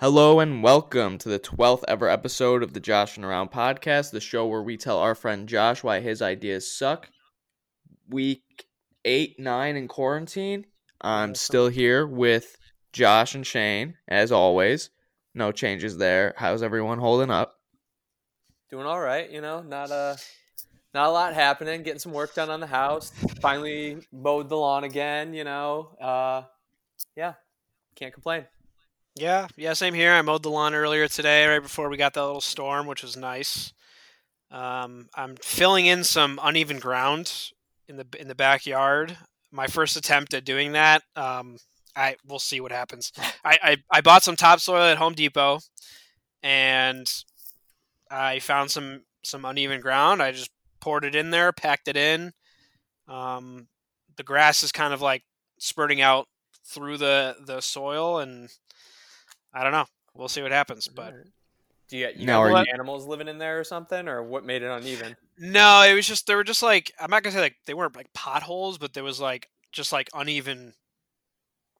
Hello and welcome to the 12th ever episode of the Josh and Around podcast, the show where we tell our friend Josh why his ideas suck. Week 8, 9 in quarantine. I'm still here with Josh and Shane, as always. No changes there. How's everyone holding up? Doing all right, you know, not a not a lot happening, getting some work done on the house. Finally mowed the lawn again, you know. Uh yeah, can't complain. Yeah, yeah, same here. I mowed the lawn earlier today, right before we got that little storm, which was nice. Um, I'm filling in some uneven ground in the in the backyard. My first attempt at doing that. Um, I we'll see what happens. I, I I bought some topsoil at Home Depot, and I found some some uneven ground. I just poured it in there, packed it in. Um, the grass is kind of like spurting out through the the soil, and I don't know. We'll see what happens, but. Do you, you Now, got are any animals living in there or something, or what made it uneven? No, it was just they were just like I'm not gonna say like they weren't like potholes, but there was like just like uneven,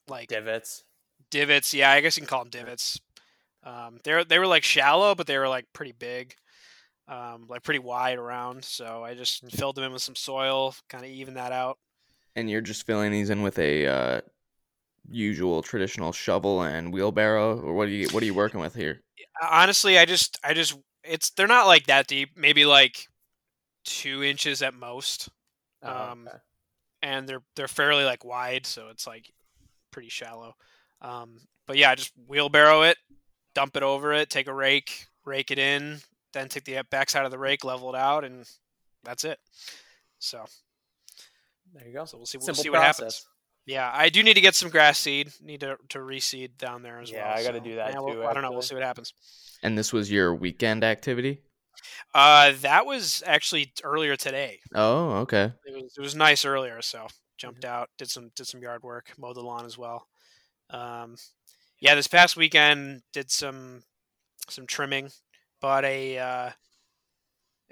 like Divots. divots. Yeah, I guess you can call them divots. Um, they they were like shallow, but they were like pretty big, um, like pretty wide around. So I just filled them in with some soil, kind of even that out. And you're just filling these in with a uh, usual traditional shovel and wheelbarrow, or what are you what are you working with here? Honestly, I just I just it's they're not like that deep. Maybe like two inches at most. Oh, Um, okay. and they're they're fairly like wide, so it's like pretty shallow. Um, but yeah, just wheelbarrow it, dump it over it, take a rake, rake it in, then take the backside of the rake, level it out, and that's it. So, There you go. so we'll see. We'll Simple see what happens. Yeah, I do need to get some grass seed. Need to to reseed down there as Yeah, well. Yeah, I gotta so, do that yeah, we'll- too, I don't know. We'll see what happens. And this was your weekend activity? Uh, that was actually earlier today. Oh, okay. it was it was nice earlier, so jumped out, did some did some yard work, mowed the lawn as well. Um, yeah, this past weekend did some some trimming, bought a uh,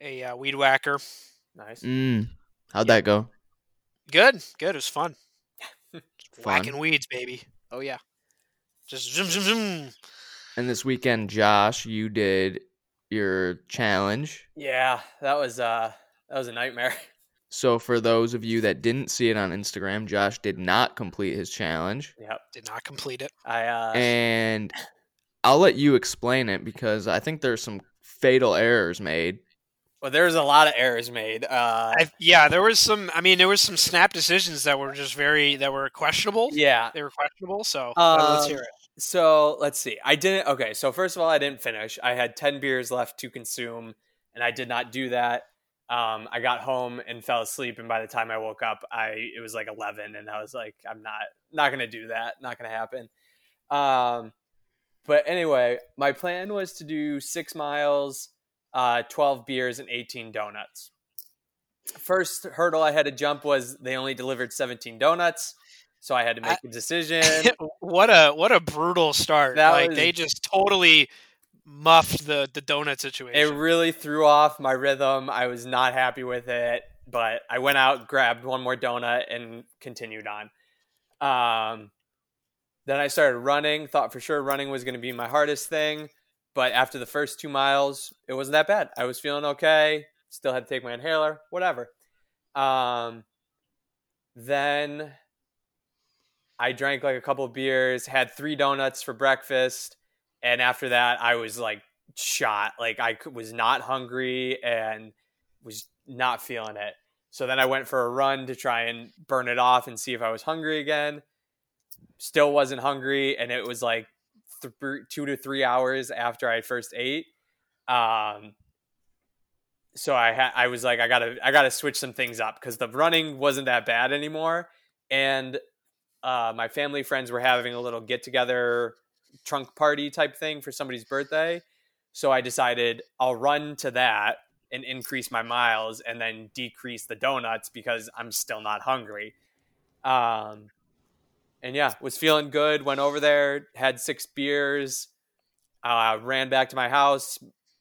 a uh, weed whacker. Nice. Mm. How'd Yeah. that go? Good, good. It was fun. Fun. Whacking weeds, baby. Oh yeah, just zoom zoom zoom. And this weekend, Josh, you did your challenge. Yeah, that was uh that was a nightmare. So, for those of you that didn't see it on Instagram, Josh did not complete his challenge. yep. Did not complete it. I uh And I'll let you explain it because I think there's some fatal errors made. Well there was a lot of errors made. Uh I, yeah, there was some. I mean, there was some snap decisions that were just very that were questionable. yeah. They were questionable. So let's Um, hear it. So let's see. I didn't. Okay, so first of all, I didn't finish. I had ten beers left to consume, and I did not do that. Um, I got home and fell asleep, and by the time I woke up, I it was like eleven, and I was like, I'm not not gonna do that. Not gonna happen. Um, but anyway, my plan was to do six miles, uh, twelve beers, and eighteen donuts. First hurdle I had to jump was they only delivered seventeen donuts, so I had to make a decision. what a what a brutal start. That like was- they just totally muffed the the donut situation. it really threw off my rhythm. I was not happy with it, but I went out, grabbed one more donut, and continued on. Um, then I started running. Thought for sure running was going to be my hardest thing, but after the first two miles, it wasn't that bad. I was feeling okay. Still had to take my inhaler, whatever. Um, then I drank like a couple beers, had three donuts for breakfast, and after that, I was like shot. Like I was not hungry and was not feeling it. So then I went for a run to try and burn it off and see if I was hungry again. Still wasn't hungry, and it was like th- two to three hours after I first ate. Um, so I I was like I gotta I gotta switch some things up because the running wasn't that bad anymore, and uh, my family friends were having a little get together trunk party type thing for somebody's birthday. So I decided I'll run to that and increase my miles and then decrease the donuts because I'm still not hungry. Um, and yeah, was feeling good. Went over there, had six beers, uh, ran back to my house,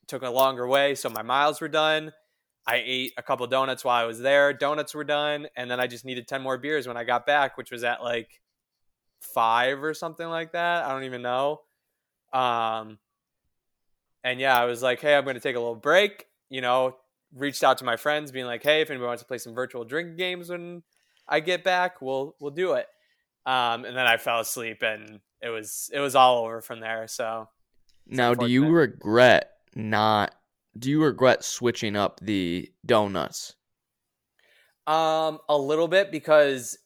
took a longer way, so my miles were done. I ate a couple donuts while I was there. Donuts were done, and then I just needed ten more beers when I got back, which was at like five or something like that. I don't even know. Um, and yeah, I was like, hey, I'm going to take a little break. You know, reached out to my friends, being like, hey, if anybody wants to play some virtual drinking games when I get back, we'll we'll do it. Um, and then I fell asleep, and it was it was all over from there. So Now, do you regret not? Do you regret switching up the donuts? Um, a little bit because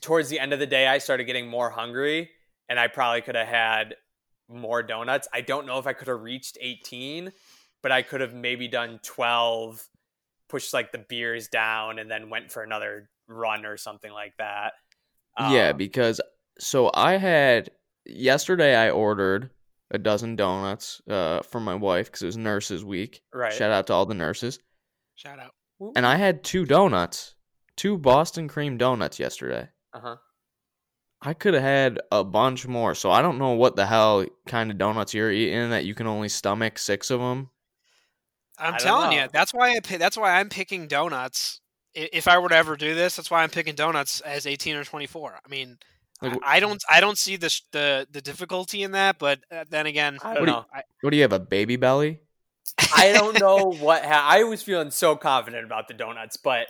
towards the end of the day, I started getting more hungry, and I probably could have had more donuts. I don't know if I could have reached 18, but I could have maybe done 12, pushed like the beers down, and then went for another run or something like that. Yeah, Um, because so I had yesterday. I ordered a dozen donuts uh, for my wife because it was Nurses Week. right. Shout out to all the nurses. Shout out. And I had two donuts, two Boston cream donuts yesterday. Uh huh. I could have had a bunch more. So I don't know what the hell kind of donuts you're eating that you can only stomach six of them. I'm I don't telling you, that's why I that's why I'm picking donuts. I- If I were to ever do this, that's why I'm picking donuts as 18 or 24. I mean, Like, I, I don't I don't see the the the difficulty in that, but uh, then again, I What don't do you- know. What do you have, a baby belly? I don't know what ha- I was feeling so confident about the donuts, but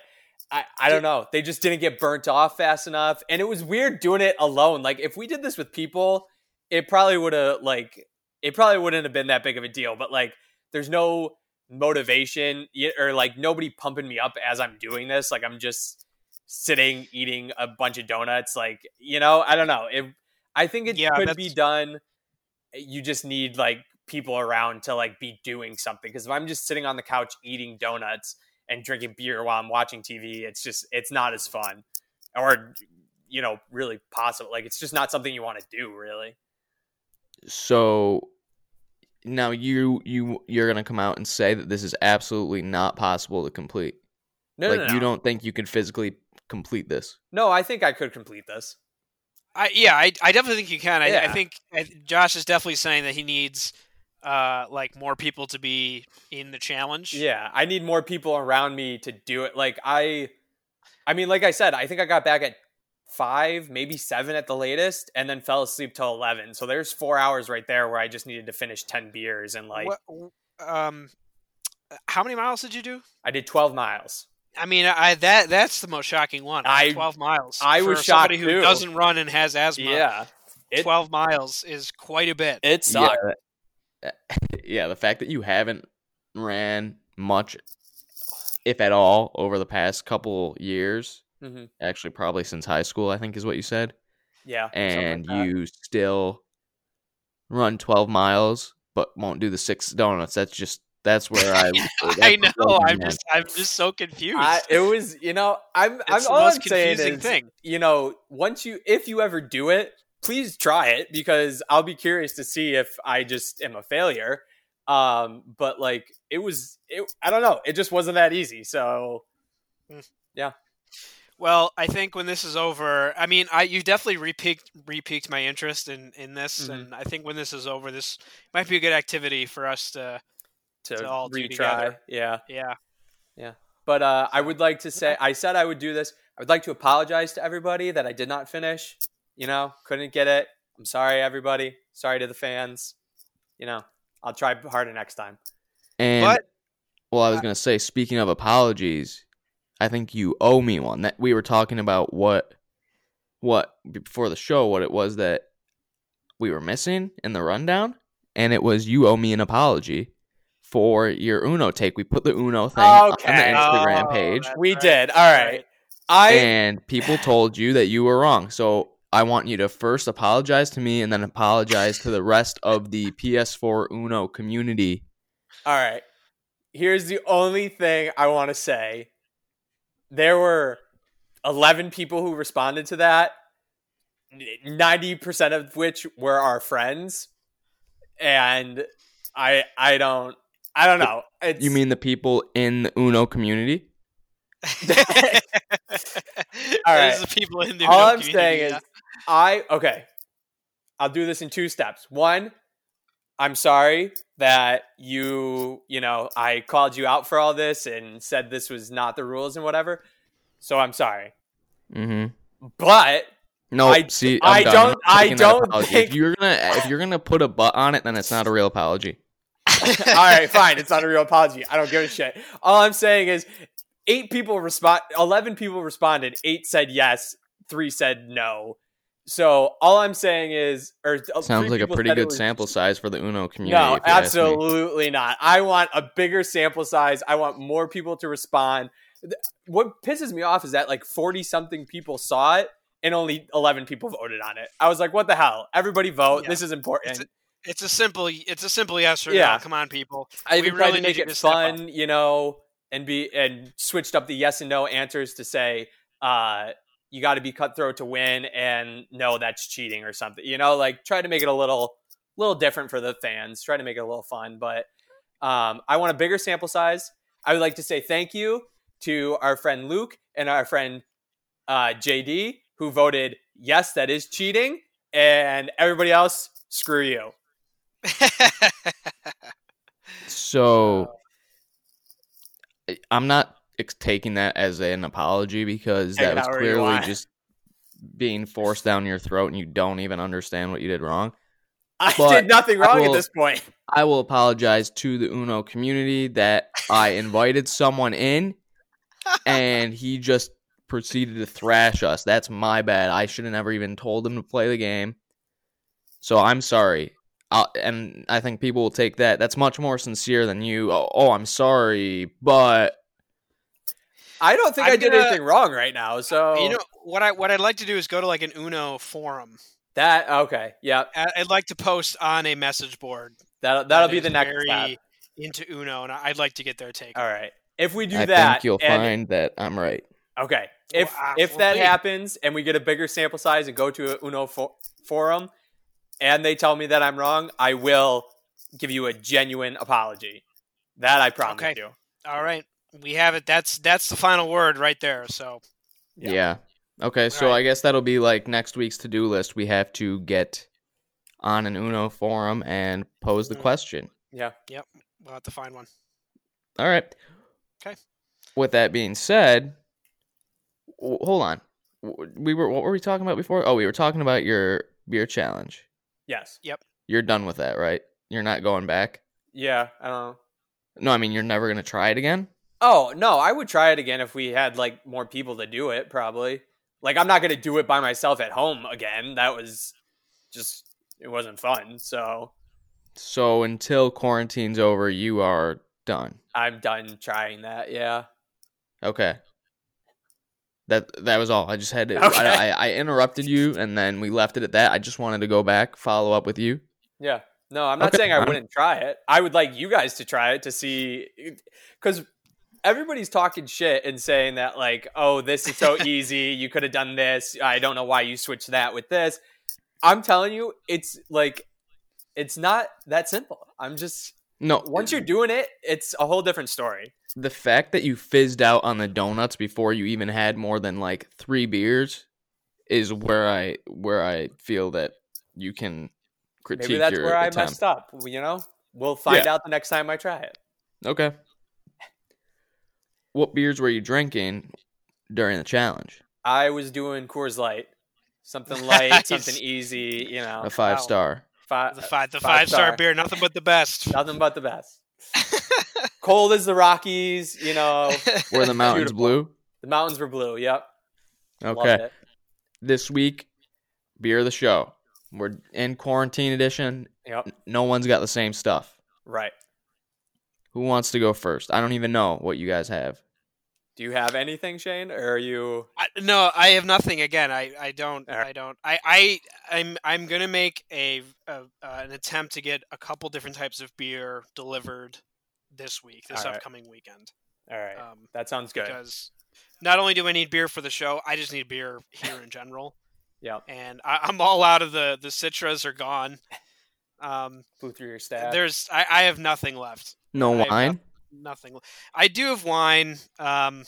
I, I don't know. They just didn't get burnt off fast enough. And it was weird doing it alone. Like if we did this with people, it probably would have like it probably wouldn't have been that big of a deal. But like there's no motivation or like nobody pumping me up as I'm doing this. Like I'm just sitting eating a bunch of donuts. Like, you know, I don't know. It I think it Yeah, could that's- be done. You just need like people around to like be doing something. Because if I'm just sitting on the couch eating donuts and drinking beer while I'm watching TV, it's just it's not as fun, or you know, really possible. Like it's just not something you want to do, really. So now you you you're gonna come out and say that this is absolutely not possible to complete. No, like no, no. you don't think you could physically complete this. No, I think I could complete this. I yeah, I, I definitely think you can. I, I think Josh is definitely saying that he needs uh like more people to be in the challenge. Yeah, I need more people around me to do it. Like I, I mean, like I said, I think I got back at five, maybe seven at the latest, and then fell asleep till eleven. So there's four hours right there where I just needed to finish ten beers, and like What, um, how many miles did you do? I did twelve miles. I mean, I that that's the most shocking one. I- twelve miles. I For was somebody who too. doesn't run and has asthma. Yeah, it twelve miles is quite a bit. it sucked. Yeah, yeah, the fact that you haven't ran much, if at all, over the past couple years, hmm actually probably since high school, I think is what you said, Yeah, something like and you still run 12 miles but won't do the six donuts. That's just that's where I. that's I know. I'm just I'm just so confused. I, it was, you know, I'm, I'm the all most I'm saying confusing is, thing. you know, once you, if you ever do it, please try it because I'll be curious to see if I just am a failure. Um, but like it was, it, I don't know, it just wasn't that easy. So Well, I think when this is over, I mean, I you definitely repiqued repiqued my interest in in this, Mhm. and I think when this is over, this might be a good activity for us to. to, To all do retry, together. yeah. Yeah, But uh, I would like to say, I said I would do this. I would like to apologize to everybody that I did not finish. You know, couldn't get it. I'm sorry, everybody. Sorry to the fans. You know, I'll try harder next time. And but well, I was I- gonna say, speaking of apologies, I think you owe me one. That we were talking about what, what before the show, what it was that we were missing in the rundown, and it was you owe me an apology for your Uno take. We put the Uno thing on the Instagram Oh, page, We right, did. All right. I and people told you that you were wrong. So I want you to first apologize to me, and then apologize to the rest of the PS4 Uno community. all right. Here's the only thing I want to say. There were 11 people who responded to that. 90% of which were our friends. And I I don't I don't know. It's, You mean the people in the Uno community? All Those right. are the people in the all Uno I'm community, saying yeah. is I okay. I'll do this in two steps. One, I'm sorry that you, you know, I called you out for all this and said this was not the rules and whatever. So I'm sorry. Mm-hmm. But No, I- see, I I'm done. don't- I don't think- If you're gonna if you're gonna put a butt on it, then it's not a real apology. All right, fine. It's not a real apology. I don't give a shit. All I'm saying is, eight people respond. Eleven people responded. Eight said yes. Three said no. So all I'm saying is, or uh, Sounds like a people if said it good was- sample size for the Uno community. No, if you ask me. absolutely not. I want a bigger sample size. I want more people to respond. What pisses me off is that like 40 something people saw it and only 11 people voted on it. I was like, what the hell? Everybody vote. Yeah. This is important. It's a simple. It's a simple yes or Yeah. no. Come on, people. I we even tried really to make need it to step up. fun, you know, and be and switched up the yes and no answers to say, uh, you got to be cutthroat to win, and no, that's cheating or something. You know, like try to make it a little, little different for the fans. Try to make it a little fun, but um, I want a bigger sample size. I would like to say thank you to our friend Luke and our friend uh, JD who voted yes, that is cheating, and everybody else, screw you. So I- I'm not ex- taking that as an apology because that was clearly just being forced down your throat and you don't even understand what you did wrong. I But did nothing wrong at this point. I will apologize to the Uno community that I invited someone in and he just proceeded to thrash us. That's my bad. I should have never even told him to play the game. So I'm sorry. and I think people will take that. That's much more sincere than you. Oh, oh I'm sorry, but I don't think I'm i did gonna- anything wrong right now. So you know what I what I'd like to do is go to like an Uno forum. that okay, yeah, I- I'd like to post on a message board. that that'll that be the next very step. into Uno, and I- I'd like to get their take. All right, if we do I that, think you'll and- find that I'm right. okay. If Wow, if that happens and we get a bigger sample size and go to a Uno fo- forum, and they tell me that I'm wrong, I will give you a genuine apology. That I promise Okay. you. All right, we have it. That's that's the final word right there. So Yeah. Yeah. Okay, so Alright. I guess that'll be like next week's to do list. We have to get on an Uno forum and pose the Mm. question. Yeah. Yep. We'll have to find one. All right. Okay. With that being said, w- hold on. We were what were we talking about before? Oh, we were talking about your beer challenge. Yes. Yep. You're done with that, right? You're not going back. Yeah. I don't know. No, I mean you're never gonna try it again. Oh no, I would try it again if we had like more people to do it. Probably. Like I'm not gonna do it by myself at home again. That was just it wasn't fun. So So until quarantine's over, you are done. I'm done trying that. Yeah. Okay. That that was all. I just had to. Okay. I, I, I interrupted you, and then we left it at that. I just wanted to go back, follow up with you. Yeah. No, I'm not Okay, saying I wouldn't try it. I would like you guys to try it to see because everybody's talking shit and saying that like, oh, this is so easy. You could have done this. I don't know why you switched that with this. I'm telling you, it's like it's not that simple. I'm just No, once you're doing it, it's a whole different story. the fact that you fizzed out on the donuts before you even had more than like three beers is where I where I feel that you can critique Maybe that's where I messed up. You know, we'll find out the next time I try it. Okay. What beers were you drinking during the challenge? I was doing Coors Light, something light, Nice. something easy. You know, A five wow. star. fi- The five the five five star star. beer, nothing but the best. nothing but the best. Cold as the Rockies. You know, Were the mountains Beautiful. blue? the mountains were blue. Yep. Okay. This week, beer of the show. We're in quarantine edition. Yep. No one's got the same stuff. Right. Who wants to go first? I don't even know what you guys have. Do you have anything, Shane, or are you? I, no, I have nothing. Again, I, I don't All right. I don't I, I I'm I'm gonna make a, a uh, an attempt to get a couple different types of beer delivered this week, this All right. upcoming weekend. All right. Um, that sounds good. because not only do I need beer for the show, I just need beer here in general. yeah, And I, I'm all out of the the citras are gone. Um, Flew through your staff. there's I, I have nothing left. No I wine? Nothing. I do have wine. Um,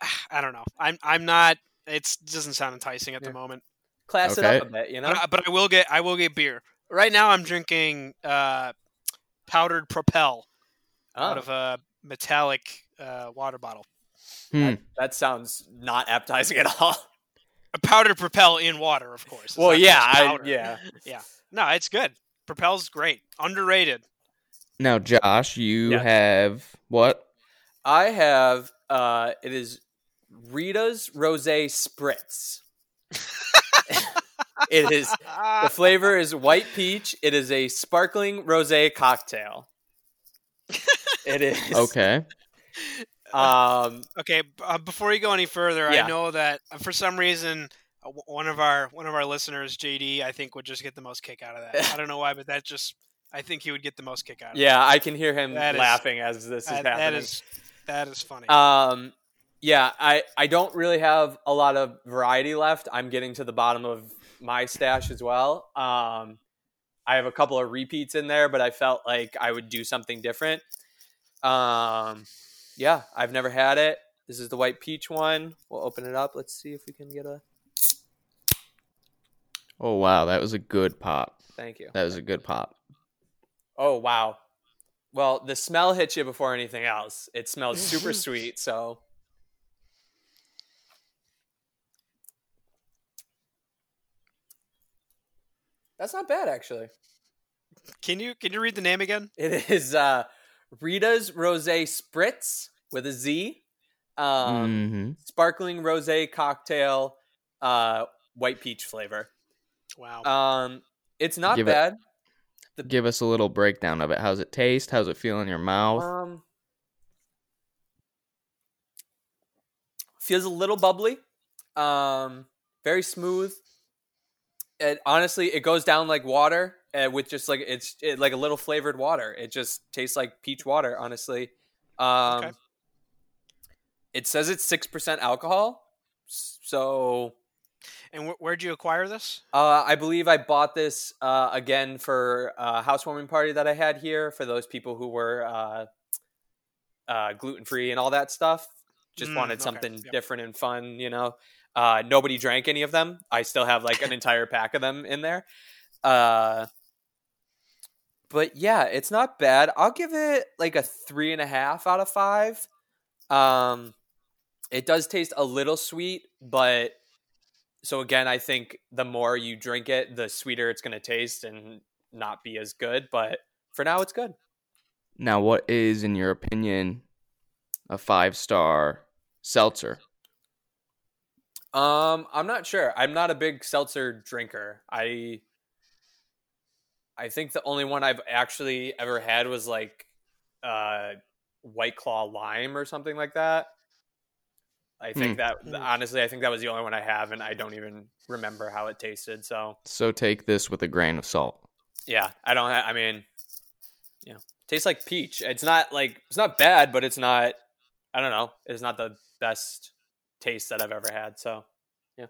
I don't know. I'm I'm not. It doesn't sound enticing at Yeah. the moment. Class Okay. it up a bit. You know. But, I- but I will get I will get beer. Right now I'm drinking uh, powdered Propel out Oh, of a metallic uh, water bottle. Hmm. that sounds not appetizing at all. A powder propel in water, of course. It's Well, yeah, I, yeah. yeah. No, it's good. Propel's great. Underrated. Now, Josh, you Yeah. have what? I have uh it is Rita's Rose Spritz. it is the flavor is white peach. It is a sparkling rose cocktail. It is Okay. Um Okay, uh, before you go any further, Yeah. I know that uh, for some reason uh, one of our one of our listeners, JD, I think would just get the most kick out of that. I don't know why, but that just I think he would get the most kick out of it. yeah, I can hear him That is- laughing as this is it. happening. that is that is funny. Um, yeah, I I don't really have a lot of variety left. I'm getting to the bottom of my stash as well. Um, I have a couple of repeats in there, but I felt like I would do something different. Um, yeah, I've never had it. This is the white peach one. We'll open it up. Let's see if we can get a. Oh wow, that was a good pop. Thank you. That was a good pop. Oh wow. Well, the smell hits you before anything else. It smells super sweet. So that's not bad, actually. can you can you read the name again? It is uh, Rita's Rose Spritz with a Z, um, hmm sparkling rose cocktail, uh, white peach flavor. Wow. Um, it's not Give it- bad. Give us a little breakdown of it. How's it taste? How's it feel in your mouth? Um, feels a little bubbly. Um, very smooth. It honestly, it goes down like water, uh, with just like it's it, like a little flavored water. It just tastes like peach water. Honestly, um, Okay. it says it's six percent alcohol. So and wh- where'd you acquire this? uh, I believe I bought this uh, again for a housewarming party that I had here for those people who were uh, uh, gluten free and all that stuff. Just Mm, wanted okay, something yep. different and fun, you know. Uh, nobody drank any of them. I still have like an entire pack of them in there. Uh, but yeah, it's not bad. I'll give it like a three and a half out of five. Um, it does taste a little sweet, but so again, I think the more you drink it, the sweeter it's going to taste and not be as good. But for now, it's good. Now, what is, in your opinion, a five star seltzer? Um, I'm not sure. I'm not a big seltzer drinker. I I think the only one I've actually ever had was like uh White Claw lime or something like that. I think Hmm. that honestly, I think that was the only one I have, and I don't even remember how it tasted. So So take this with a grain of salt. yeah, I don't. Ha- I mean, you know, tastes like peach. It's not like it's not bad, but it's not. I don't know. It's not the best taste that I've ever had. So yeah.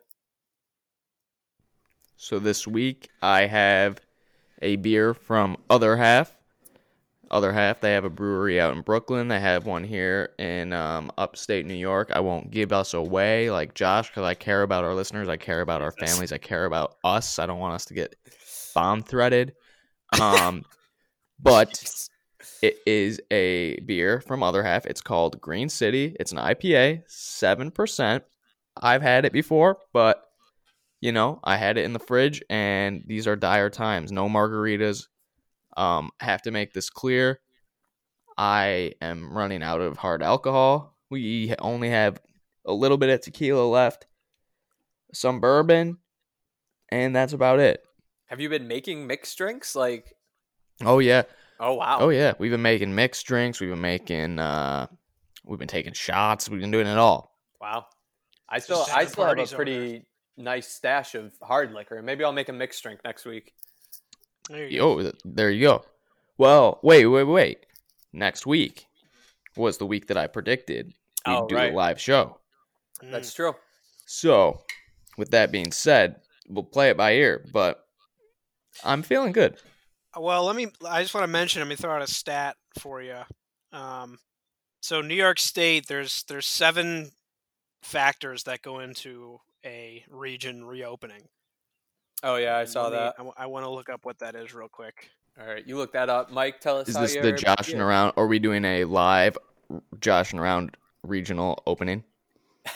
So this week I have a beer from Other Half. Other Half, they have a brewery out in Brooklyn. They have one here in um, upstate New York. I won't give us away like Josh because I care about our listeners. I care about our families. I care about us. I don't want us to get bomb threaded. Um, but it is a beer from Other Half. It's called Green City. It's an IPA, 7%. I've had it before, but you know, I had it in the fridge and these are dire times. No margaritas. Um, have to make this clear. I am running out of hard alcohol. We only have a little bit of tequila left, some bourbon, and that's about it. Have you been making mixed drinks? Like, Oh yeah. oh wow, Oh yeah. We've been making mixed drinks, we've been making uh we've been taking shots, we've been doing it all. wow. I still, I still have a pretty nice stash of hard liquor. Maybe I'll make a mixed drink next week. There you go. There you go. Well, wait, wait, wait. Next week was the week that I predicted we'd Oh, do right. the live show. Mm. That's true. So, with that being said, we'll play it by ear, but I'm feeling good. Well, let me. I just want to mention. Let me throw out a stat for you. Um, so New York State, there's there's seven factors that go into a region reopening. Oh yeah, I saw me- that. I, want to look up what that is real quick. All right, you look that up, Mike. Tell us. Is how this the your- Josh and Around? Are we doing a live Josh and Around regional opening?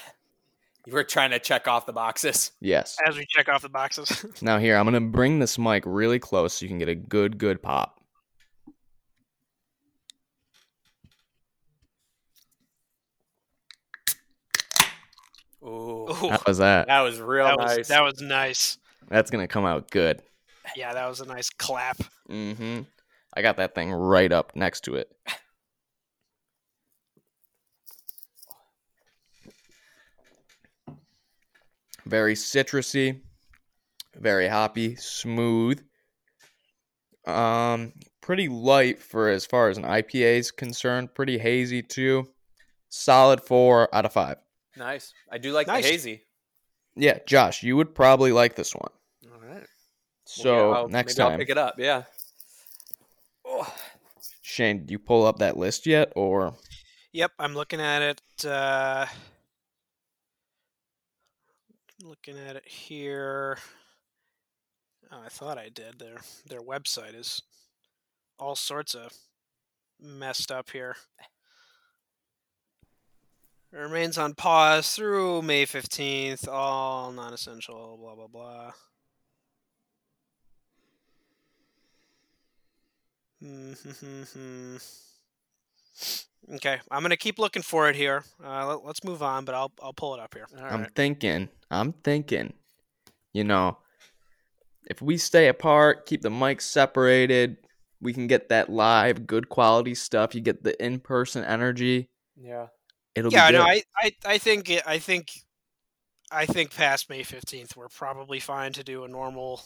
You were trying to check off the boxes. Yes. As we check off the boxes. Now here, I'm gonna bring this mic really close so you can get a good, good pop. Ooh, Ooh, How was that? that was real that was nice. that was nice. That's gonna come out good. Yeah, that was a nice clap. Mm-hmm. I got that thing right up next to it. Very citrusy, very hoppy, smooth. Um, pretty light for as far as an IPA is concerned. Pretty hazy too. Solid four out of five. nice. I do like Nice. the hazy. Yeah, Josh, you would probably like this one. All right. So next maybe I'll time, pick it up. Yeah. Oh, Shane, did you pull up that list yet, or Yep, I'm looking at it. Uh, looking at it here. Oh, I thought I did. Their their website is all sorts of messed up here. It remains on pause through May 15th. All non-essential. Blah blah blah. Hmm. Okay, I'm gonna keep looking for it here. Uh, let, us move on, but I'll I'll pull it up here. all I'm right. thinking, I'm thinking, you know, if we stay apart, keep the mics separated, we can get that live, good quality stuff. You get the in person energy. Yeah. It'll yeah, be good. no, I, I I think I think I think past May 15th, we're probably fine to do a normal.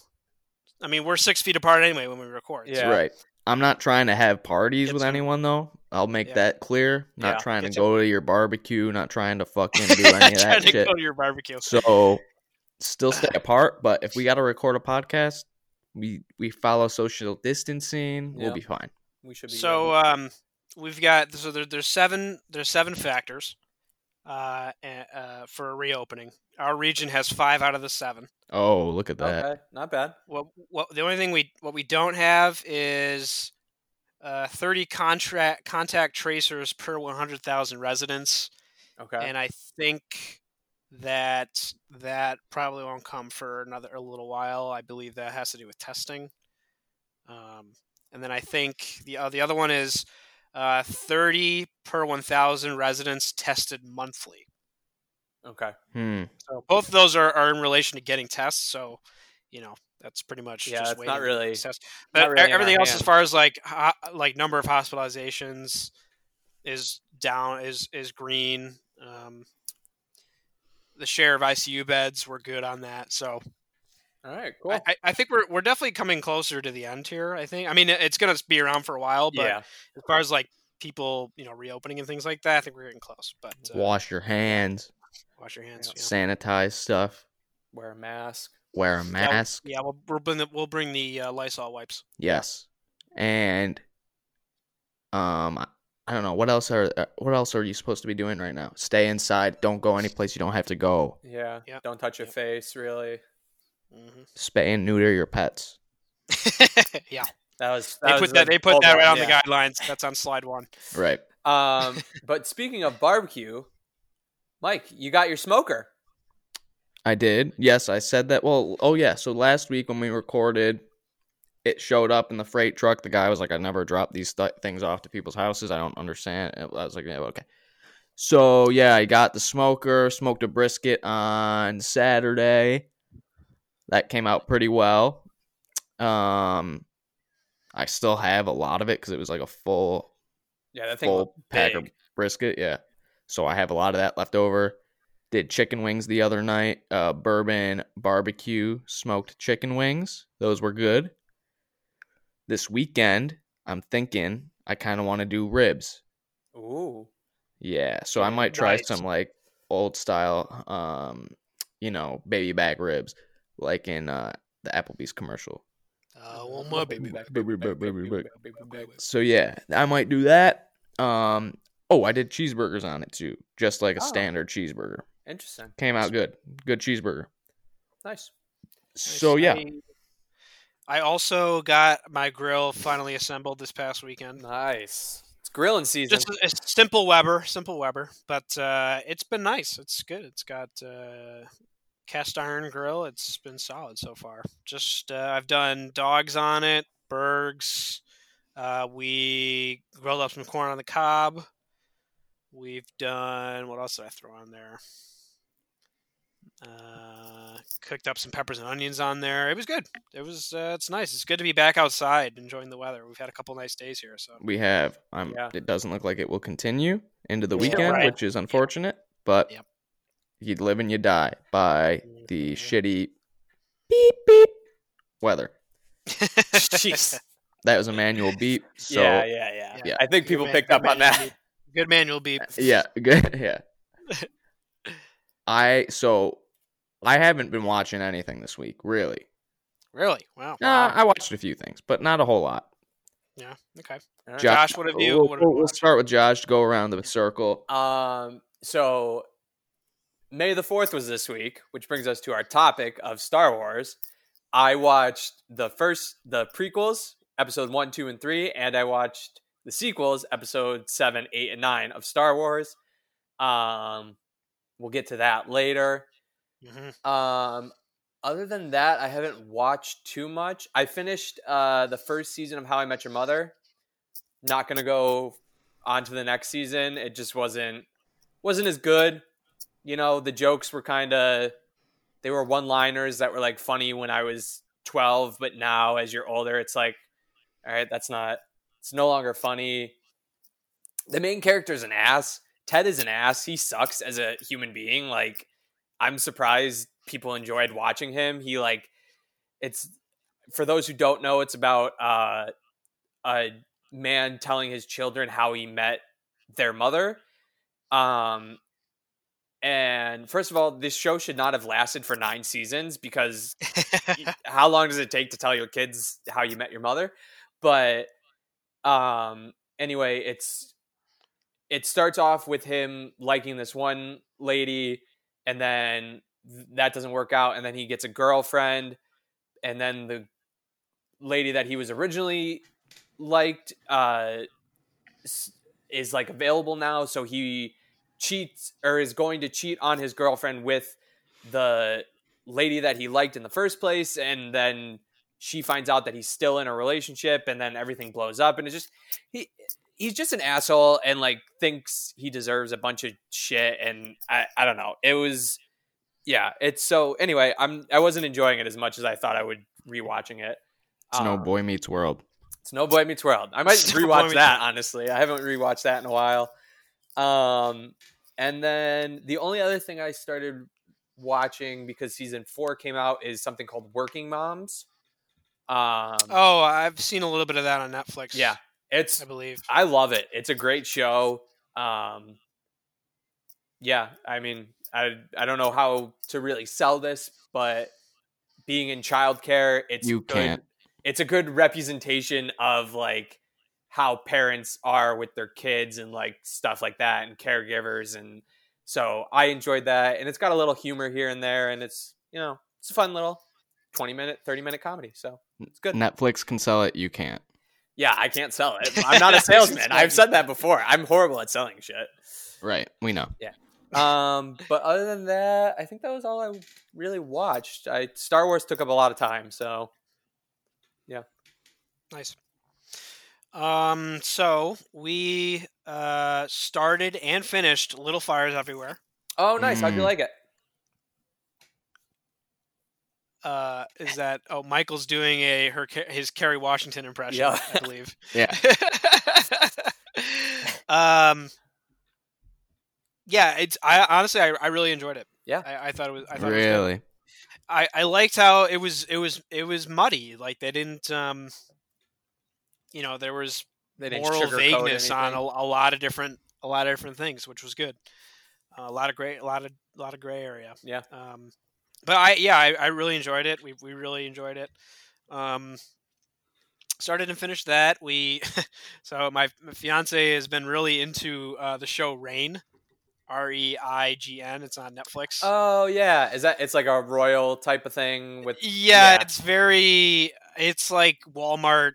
I mean, we're six feet apart anyway when we record. Yeah. Right. I'm not trying to have parties Get with some- anyone though. I'll make Yeah. that clear. Not Yeah, trying to get some- go to your barbecue, not trying to fucking do any of that to shit. go to your barbecue. So still stay apart, but if we got to record a podcast, we we follow social distancing, we'll Yeah. be fine. We should be. So good. um, we've got so there, there's seven there's seven factors uh, uh, for a reopening. Our region has five out of the seven. Oh, look at that. okay, not bad. What what the only thing we what we don't have is uh, 30 contract contact tracers per 100,000 residents, Okay. and I think that that probably won't come for another a little while. I believe that has to do with testing. Um, and then I think the uh, the other one is uh, 30 per 1,000 residents tested monthly. okay. Hmm. So both of those are, are in relation to getting tests. So, you know, that's pretty much Yeah, just it's waiting not for really- these tests. not But really everything else, as far as like ho- like number of hospitalizations, is down is is green. Um, the share of ICU beds we're good on that. So All right. Cool. I, I- I think we're we're definitely coming closer to the end here. I think. I mean, it's going to be around for a while, but yeah. as far as like people, you know, reopening and things like that, I think we're getting close. But uh, Wash your hands, wash your hands. Yeah. sanitize stuff, Wear a mask. wear a mask. Yeah, we'll, we'll bring the, we'll bring the uh, Lysol wipes. Yes. And um I- I don't know what else are uh, what else are you supposed to be doing right now? Stay inside, don't go any place you don't have to go. Yeah. Yep. Don't touch your Yep. face. Really. Hmm Spay and neuter your pets. yeah, That was. they put was that. a They put that right on yeah. the guidelines. That's on slide one. Right. Um, but speaking of barbecue, Mike, you got your smoker. I did. Yes, I said that. Well, oh yeah. So last week when we recorded, it showed up in the freight truck. The guy was like, "I never drop these th- things off to people's houses. I don't understand." I was like, "Yeah, okay." So yeah, I got the smoker. Smoked a brisket on Saturday. That came out pretty well. Um, I still have a lot of it because it was like a full Yeah, that full pack of brisket. Yeah. So I have a lot of that left over. Did chicken wings the other night. Uh, bourbon barbecue smoked chicken wings. Those were good. This weekend, I'm thinking I kind of want to do ribs. Ooh. Yeah. So I might try Nice. some like old style, um, you know, baby back ribs, like in uh, the Applebee's commercial. Uh, one more baby. back, baby baby back, baby back. baby. So yeah, I might do that. Um, oh, I did cheeseburgers on it too, just like a Oh. standard cheeseburger. Interesting. Came out good. Good cheeseburger. Nice. So yeah, I, I also got my grill finally assembled this past weekend. Nice. It's grilling season. Just a, a simple Weber, simple Weber, but uh, it's been nice. It's good. It's got uh, cast iron grill. It's been solid so far. Just uh, I've done dogs on it, Bergs. Uh, we grilled up some corn on the cob. We've done what else did I throw on there? Uh, cooked up some peppers and onions on there. It was good. It was. Uh, it's nice. It's good to be back outside enjoying the weather. We've had a couple nice days here. So We have. Um, Yeah. It doesn't look like it will continue into the Yeah. weekend, Right. which is unfortunate. But Yep. You live and you die by the Mhm. shitty beep beep weather. Jeez. That was a manual beep. So yeah, yeah, yeah, Yeah. I think Good people man- picked up on that. beep. Good manual beep. yeah, good. Yeah. I so I haven't been watching anything this week, really. Really? Wow. Uh, I watched a few things, but not a whole lot. Yeah. Okay. All right. Jo- Josh, what have you- We'll, what have you we'll watched? start with Josh. To go around the circle. Um, so May the 4th was this week, which brings us to our topic of Star Wars. I watched the first, the prequels, episode 1, 2, and 3, and I watched the sequels, episode 7, 8, and 9 of Star Wars. Um, we'll get to that later. hmm Um, other than that, I haven't watched too much. I finished uh, the first season of How I Met Your Mother. Not gonna go on to the next season. It just wasn't wasn't as good. You know, the jokes were kind of they were one liners that were like funny when I was twelve, but now as you're older, it's like, all right, that's not. It's no longer funny. The main character is an ass. Ted is an ass. He sucks as a human being. Like, I'm surprised people enjoyed watching him. He like it's for those who don't know, it's about uh, a man telling his children how he met their mother. Um, and first of all, this show should not have lasted for nine seasons because how long does it take to tell your kids how you met your mother? But um, anyway, it's it starts off with him liking this one lady, and then that doesn't work out, and then he gets a girlfriend, and then the lady that he was originally liked uh, is like available now, so he cheats or is going to cheat on his girlfriend with the lady that he liked in the first place, and then she finds out that he's still in a relationship, and then everything blows up, and it's just he he's just an asshole and like thinks he deserves a bunch of shit, and I I don't know. It was yeah. It's so anyway. I'm I wasn't enjoying it as much as I thought I would rewatching it. It's no Um, Boy Meets World. it's No Boy Meets World. I might rewatch that honestly. I haven't rewatched that in a while. Um, and then the only other thing I started watching because season four came out is something called Working Moms. Um, oh, I've seen a little bit of that on Netflix. yeah, it's I believe. I love it. It's a great show. Um, yeah, I mean, I I don't know how to really sell this, but being in childcare, it's You good- can't. It's a good representation of like how parents are with their kids and like stuff like that, and caregivers, and so I enjoyed that, and it's got a little humor here and there, and it's you know it's a fun little twenty minute, thirty minute comedy, so it's good. Netflix can sell it. You can't. Yeah, I can't sell it. I'm not a salesman. I've said that before. I'm horrible at selling shit. Right. We know. Yeah um, but other than that, I think that was all I really watched. I Star Wars took up a lot of time, so yeah Nice. Um, so we uh started and finished Little Fires Everywhere. oh, nice. How'd you Mm. like it? Uh, is that oh Michael's doing a her his Kerry Washington impression, Yeah. I believe. Yeah. um. Yeah, it's I honestly I, I really enjoyed it. Yeah. I, I thought it was I thought it was good. Really. I, I liked how it was it was it was muddy. Like they didn't um you know, there was moral vagueness on a, a lot of different a lot of different things, which was good. a lot of gray a lot of a lot of gray area. Yeah. Um but I yeah, I, I really enjoyed it. We we really enjoyed it. Um started and finished that. We so my, my fiance has been really into uh, the show Reign. R E I G N. It's on Netflix. Oh yeah, is that it's like a royal type of thing with? yeah, yeah. it's very it's like Walmart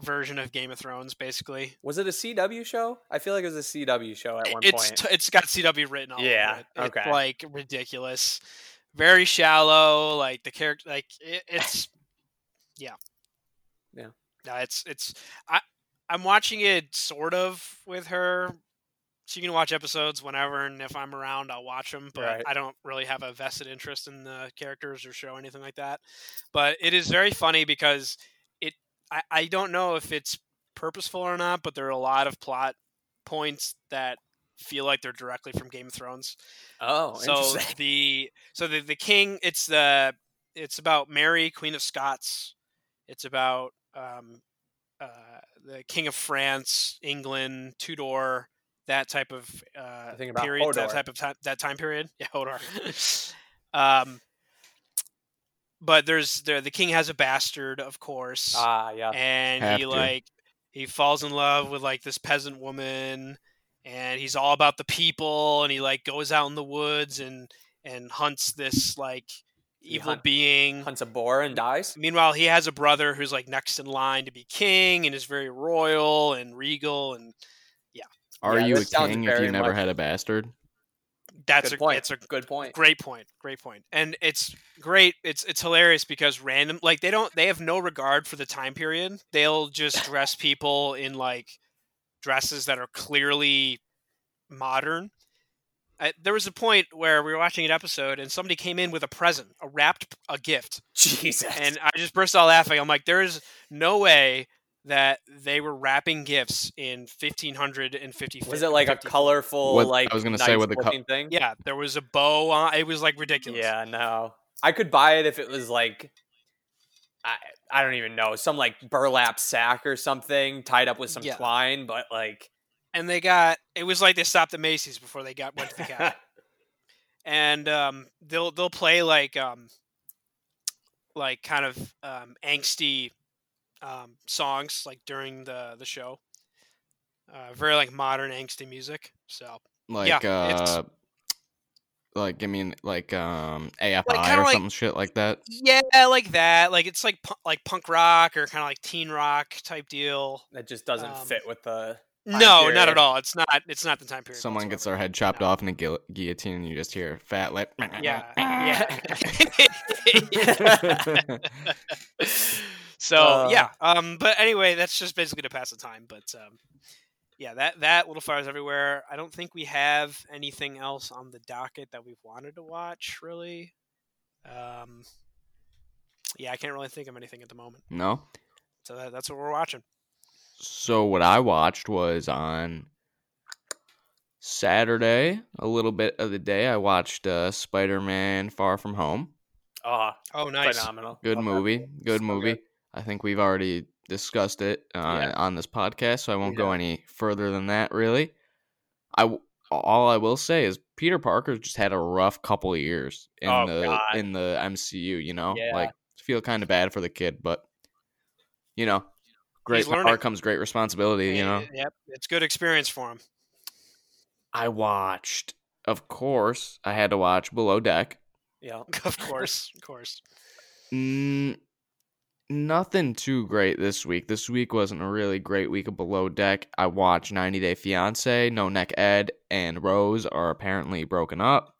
version of Game of Thrones, basically. Was it a CW show? I feel like it was a CW show at one it's point. t- it's got CW written all Yeah, over it. It's okay. like ridiculous, very shallow. Like the character, like it, it's yeah, Yeah. No, it's it's I I'm watching it sort of with her. She can watch episodes whenever, and if I'm around, I'll watch them. But Right. I don't really have a vested interest in the characters or show or anything like that. But it is very funny because I, I don't know if it's purposeful or not, but there are a lot of plot points that feel like they're directly from Game of Thrones. oh, so interesting. the so the the king it's the it's about Mary, Queen of Scots. It's about um, uh, the King of France, England, Tudor, that type of uh, I think about period, that type of time, that time period. Yeah, Hodor. um, but there's there the king has a bastard, of course Ah, yeah. and Have he to. like he falls in love with like this peasant woman and he's all about the people and he like goes out in the woods and and hunts this like evil hunt- being Hunts a boar and dies. meanwhile he has a brother who's like next in line to be king and is very royal and regal and yeah Are Yeah, you a king if you never much- had a bastard? That's Good a point. it's a Good point. great point great point. and it's great it's it's hilarious because random like they don't they have no regard for the time period they'll just dress people in like dresses that are clearly modern I, there was a point where we were watching an episode and somebody came in with a present a wrapped a gift Jesus. and i just burst out laughing i'm like there is no way that they were wrapping gifts in 1550 was it like a colorful, What- like I was gonna say with the co- thing? yeah there was a bow on it was like ridiculous Yeah, no. I could buy it if it was like I I don't even know, some like burlap sack or something tied up with some Yeah. twine, but like and they got it was like they stopped at Macy's before they got went to the cat. and um, they'll they'll play like um, like kind of um, angsty um, songs like during the the show. Uh, very like modern angsty music. So Like it's- uh like give mean, like um AFI kinda or like- something shit like that. yeah, like that. Like it's like pu- like punk rock or kind of like teen rock type deal. that just doesn't Um, fit with the Time no, not at all. It's not. It's not the time period. Someone gets their head chopped No. off in a guil- guillotine and you just hear fat lip. Yeah, yeah. So Uh. yeah um but anyway that's just basically to pass the time but um yeah that that little fires everywhere i don't think we have anything else on the docket that we've wanted to watch really um yeah i can't really think of anything at the moment No. so that, that's what we're watching So what I watched was on Saturday, a little bit of the day, I watched uh, Spider-Man: Far From Home. oh, oh nice phenomenal. Good Love movie. Good So movie. I think we've already discussed it uh, Yeah. on this podcast, so I won't go any further than that. Really, I all I will say is Peter Parker just had a rough couple of years in Oh, the God. in the MCU. You know, Yeah. like feel kind of bad for the kid, but you know, great power comes great responsibility. You know, Eh, yep it's good experience for him I watched, of course, I had to watch Below Deck. Yeah. of course of course Mm, nothing too great this week. This week wasn't a really great week of Below Deck. I watched 90 Day Fiance. No Neck Ed and Rose are apparently broken up.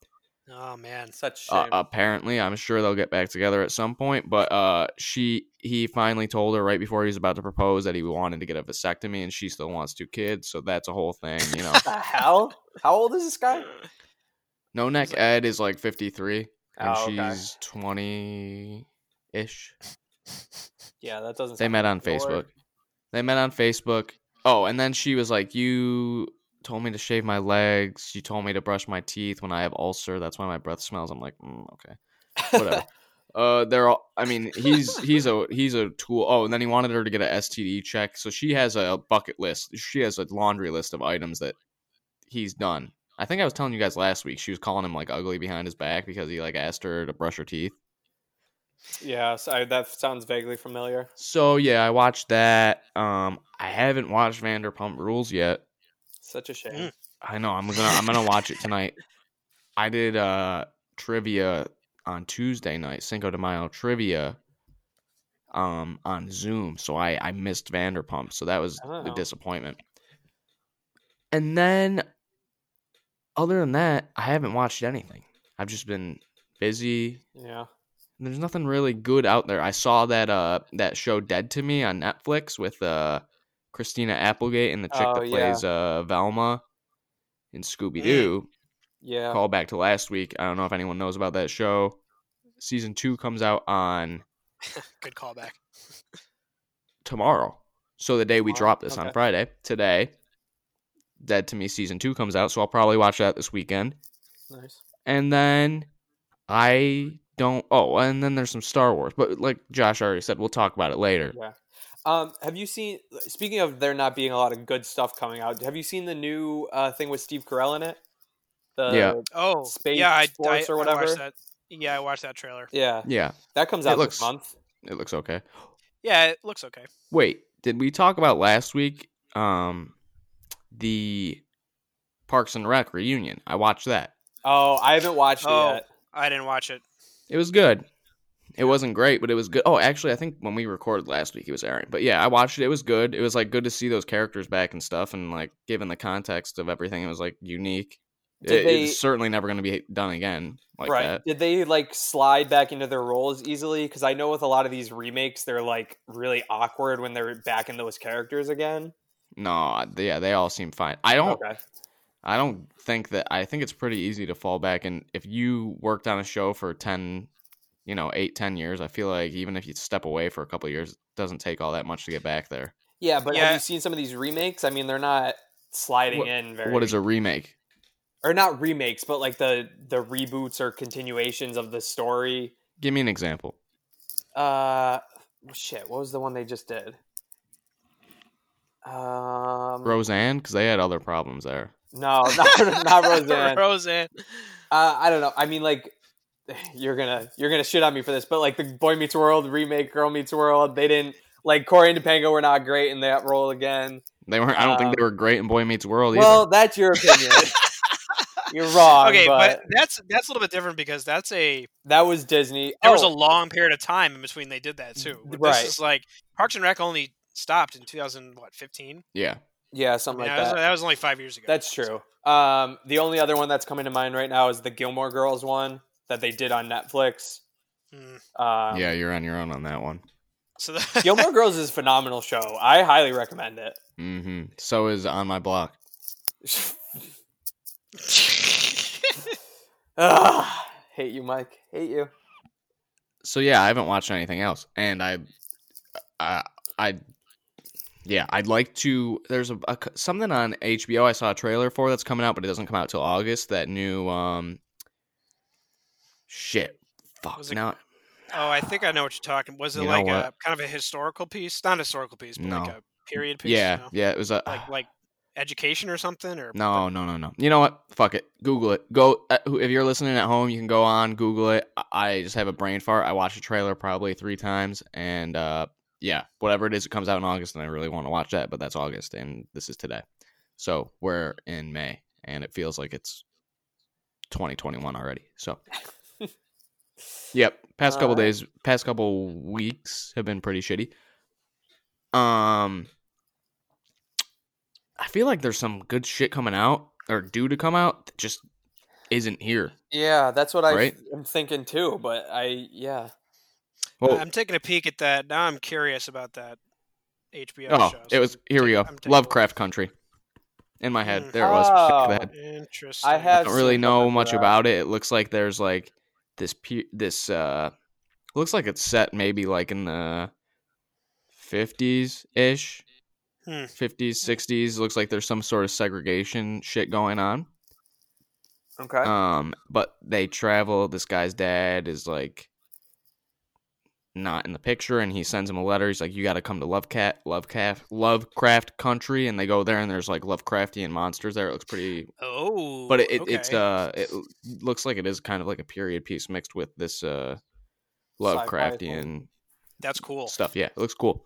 oh man Such Uh, apparently, I'm sure they'll get back together at some point. But uh, she he finally told her right before he was about to propose that he wanted to get a vasectomy, and she still wants two kids. So that's a whole thing, you know. what the hell? How old is this guy? no Neck Ed is like 53, and Oh, okay. she's 20 ish. Yeah, that doesn't. They met on. Facebook. They met on Facebook. Oh, and then she was like, "You told me to shave my legs. You told me to brush my teeth when I have ulcer. That's why my breath smells." I'm like, mm, "Okay, whatever." uh, they're all. I mean, he's he's a he's a tool. Oh, and then he wanted her to get a STD check, so she has a bucket list. She has a laundry list of items that he's done. I think I was telling you guys last week. She was calling him like ugly behind his back because he like asked her to brush her teeth. Yeah, so I, that sounds vaguely familiar. So yeah, I watched that. Um, I haven't watched Vanderpump Rules yet. Such a shame. Mm. I know I'm gonna I'm gonna watch it tonight. I did uh trivia on Tuesday night, Cinco de Mayo trivia. um on Zoom, so I I missed Vanderpump, so that was a Oh. disappointment. And then other than that, I haven't watched anything. I've just been busy. Yeah. There's nothing really good out there. I saw that uh that show Dead to Me on Netflix with uh Christina Applegate and the chick Oh, that yeah. plays uh Velma in Scooby Doo. Yeah. Call back to last week. I don't know if anyone knows about that show. Season two comes out on Good callback. tomorrow. So the day we Tomorrow? drop this on Friday, today, Dead to Me season two comes out. So I'll probably watch that this weekend. Nice. And then I don't. Oh, and then there's some Star Wars. But like Josh already said, we'll talk about it later. Yeah. Um, have you seen? Speaking of there not being a lot of good stuff coming out, have you seen the new uh, thing with Steve Carell in it? The, Yeah. Oh, Space yeah, I, Force I, or whatever? watched that. Yeah, I watched that trailer. Yeah, Yeah, that comes It out looks- this month. it looks okay. Yeah, it looks okay. Wait, did we talk about last week? Um, the Parks and Rec reunion. I watched that. Oh, I haven't watched Oh. it yet. I didn't watch it. It was good. It wasn't great, but it was good. Oh, actually, I think when we recorded last week, it was airing. But yeah, I watched it. It was good. It was like good to see those characters back and stuff, and like given the context of everything, it was like unique. It- they- it's certainly never going to be done again like right? that. Did they like slide back into their roles easily? Because I know with a lot of these remakes, they're like really awkward when they're back in those characters again. No, yeah, they all seem fine. I don't. Okay. I don't think that. I think it's pretty easy to fall back, and if you worked on a show for ten, you know, eight, ten years, I feel like even if you step away for a couple of years, it doesn't take all that much to get back there. Yeah, but Yeah. have you seen some of these remakes? I mean, they're not sliding What- in very. What is a remake? or not remakes, but like the the reboots or continuations of the story. Give me an example. Uh, shit. What was the one they just did? Um, Roseanne, because they had other problems there. No, not, not Roseanne. Roseanne. Uh, I don't know. I mean, like, you're gonna you're gonna shit on me for this, but like the Boy Meets World remake, Girl Meets World, they didn't like Corey and Topanga were not great in that role again. They weren't. I don't think Um, they were great in Boy Meets World either. Well, either. that's your opinion. you're wrong. Okay, but, but that's that's a little bit different because that's a that was Disney. there was a Oh, long period of time in between they did that too. Right. This is like Parks and Rec only stopped in 2000 what 15. Yeah. Yeah, I something mean, like that, was, that. that was only five years ago. That's true. Um, the only other one that's coming to mind right now is the Gilmore Girls one that they did on Netflix. Mm. Um, yeah, you're on your own on that one. So the, Gilmore Girls is a phenomenal show. I highly recommend it. hmm So is on my block. Ugh, hate you, Mike. Hate you. So yeah, I haven't watched anything else, and I, I, I, yeah, I'd like to. There's a, a something on HBO I saw a trailer for that's coming out, but it doesn't come out till August. That new um, shit, fuck. It- now oh, I think I know what you're talking. Was it like a kind of a historical piece? Not a historical piece, but like a period piece. yeah, no? yeah, it was a Like like education or something or No, no, no, no. You know what? Fuck it. Google it. Go uh, if you're listening at home, you can go on Google it. I- I just have a brain fart. I watched the trailer probably three times, and uh, yeah, whatever it is, it comes out in August, and I really want to watch that. But that's August, and this is today, so we're in May, and it feels like it's 2021 already. So, yep. Past couple days, past couple weeks have been pretty shitty. Um, I feel like there's some good shit coming out or due to come out that just isn't here. Yeah, that's what I am thinking too. But I, yeah, Well, I'm taking a peek at that. Now I'm curious about that HBO oh, show. it was here we go. I'm taking a look. Lovecraft Country. In my head, Mm. there it was. Oh. The head. Interesting. I have I don't really know much that. about it. It looks like there's like this pe- this uh looks like it's set maybe like in the 50s ish. Hmm. 50s, 60s. Looks like there's some sort of segregation shit going on. okay. Um, but they travel. This guy's dad is like not in the picture, and he sends him a letter. He's like, "You got to come to Lovecraft, Lovecraft, Lovecraft country." And they go there, and there's like Lovecraftian monsters there. It looks pretty, Oh, but it, it it's uh, it looks like it is kind of like a period piece mixed with this uh, Sci-fi Lovecraftian That's cool. stuff. Yeah, it looks cool.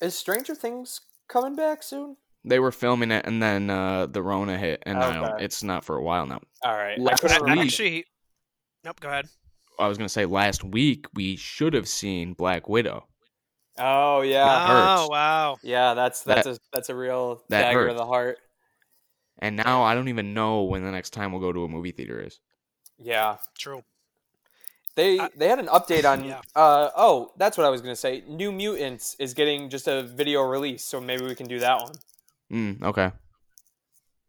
Is Stranger Things coming back soon? They were filming it, and then uh, the Rona hit, and I don't, Okay. it's not for a while now. All right. I Last couldn't I- week- I actually, nope. Go ahead. I was gonna say last week we should have seen Black Widow. Oh yeah, That hurts. Oh wow. yeah. That's that's a that's a real that dagger to hurts. the heart. And now I don't even know when the next time we'll go to a movie theater is. Yeah, True. they I- they had an update on. Yeah. Uh oh, that's what I was gonna say. New Mutants is getting just a video release, so maybe we can do that one. Mm, okay.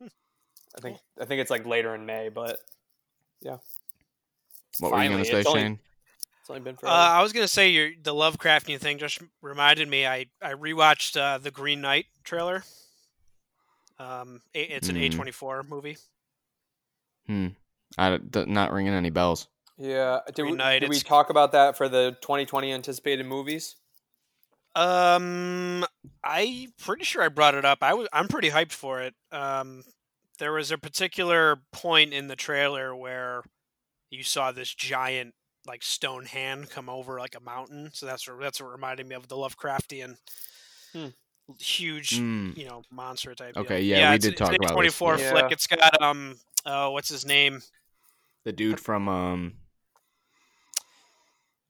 I think I think it's like later in May, but What were you gonna say, it's only- Shane? it's only been Uh. I was gonna say your the Lovecraftian thing just reminded me. I I rewatched uh, the Green Knight trailer. Um, it's an Mm. A twenty four movie. Hmm. I d- not ringing any bells. yeah, did we, Knight, did we talk about that for the 2020 anticipated movies? Um, I pretty sure I brought it up. I was I'm pretty hyped for it. Um, there was a particular point in the trailer where you saw this giant like stone hand come over like a mountain. So that's what that's what reminded me of the Lovecraftian Hmm. huge Mm. you know monster type. Okay, deal. yeah, we it's, did it's talk an about this, 24 flick. Yeah. It's got um oh what's his name? The dude from um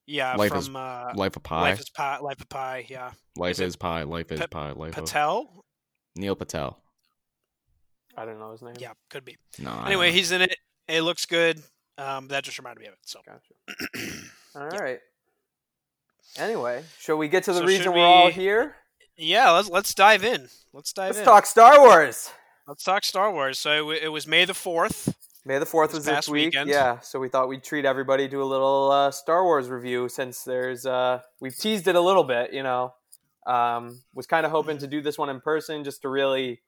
Yeah, Life from is uh, Life of Pi. Life is Pi. Life of Pi. Yeah, Life is it is Pi. Life is Pat- Pi. Life of Patel. Neil Patel. I don't know his name. Yeah, could be. No. Anyway, he's in it. It looks good. Um, that just reminded me of it. So Gotcha. All right. Anyway, shall we get to the So reason should we're all here? yeah, let's let's dive in. Let's dive Let's in. talk Star Wars. Let's talk Star Wars. So it, it was May the fourth. May the fourth was this week. weekend. Yeah, so we thought we'd treat everybody to a little uh, Star Wars review since there's uh, we've teased it a little bit. You know, um, was kind of hoping to do this one in person just to really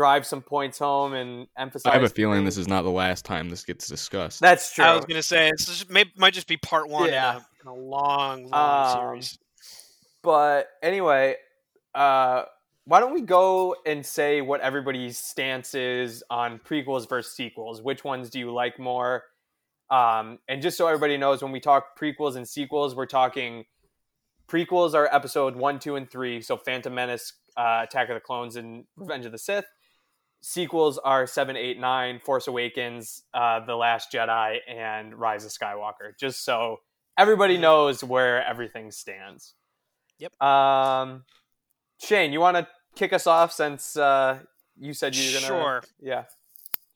drive some points home and emphasize. I have a feeling this is not the last time this gets discussed. That's true. I was gonna say it's just, may, might just be part one Yeah. in, a, in a long, long Um, series. But anyway, uh, why don't we go and say what everybody's stance is on prequels versus sequels? Which ones do you like more? Um, and just so everybody knows, when we talk prequels and sequels, we're talking prequels are episode one, two, and three. So Phantom Menace, uh, Attack of the Clones, and Revenge of the Sith. Sequels are seven, eight, nine, Force Awakens, uh, The Last Jedi, and Rise of Skywalker. Just so everybody Mhm. knows where everything stands. Yep. Um, Shane, you want to kick us off since uh, you said you were gonna? Sure. Yeah.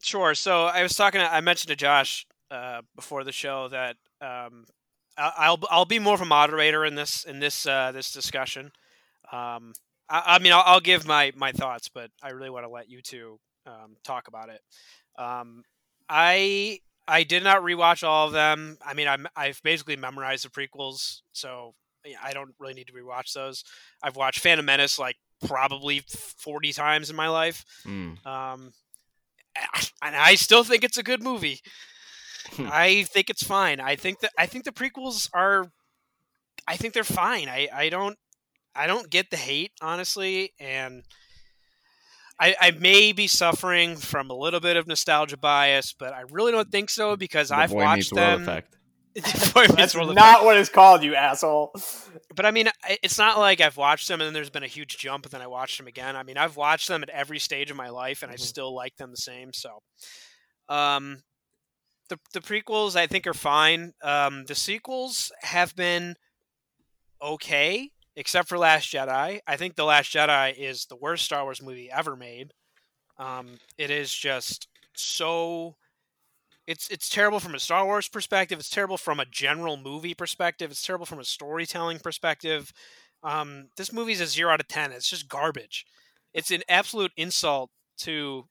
Sure. So I was talking. To, I mentioned to Josh uh, before the show that um, I- I'll I'll be more of a moderator in this in this uh, this discussion. Um, I, I mean, I'll, I'll give my my thoughts, but I really want to let you two um, talk about it. Um, I I did not rewatch all of them. I mean, I'm, I've basically memorized the prequels, so I don't really need to rewatch those. I've watched Phantom Menace like probably 40 times in my life. Mm. Um, and I still think it's a good movie. Hmm. I think it's fine. I think that I think the prequels are. I think they're fine. I, I don't I don't get the hate honestly, and I I may be suffering from a little bit of nostalgia bias, but I really don't think so because The I've Boy watched Meets them. effect. Boy Meets That's World not what it's called, you asshole. but I mean, it's not like I've watched them and then there's been a huge jump and then I watched them again. I mean, I've watched them at every stage of my life and I Mhm. still like them the same. So, um, the the prequels I think are fine. Um, the sequels have been okay, except for Last Jedi. I think the Last Jedi is the worst Star Wars movie ever made. Um, it is just so it's it's terrible from a Star Wars perspective. It's terrible from a general movie perspective. It's terrible from a storytelling perspective. Um, this movie's a zero out of ten. It's just garbage. It's an absolute insult to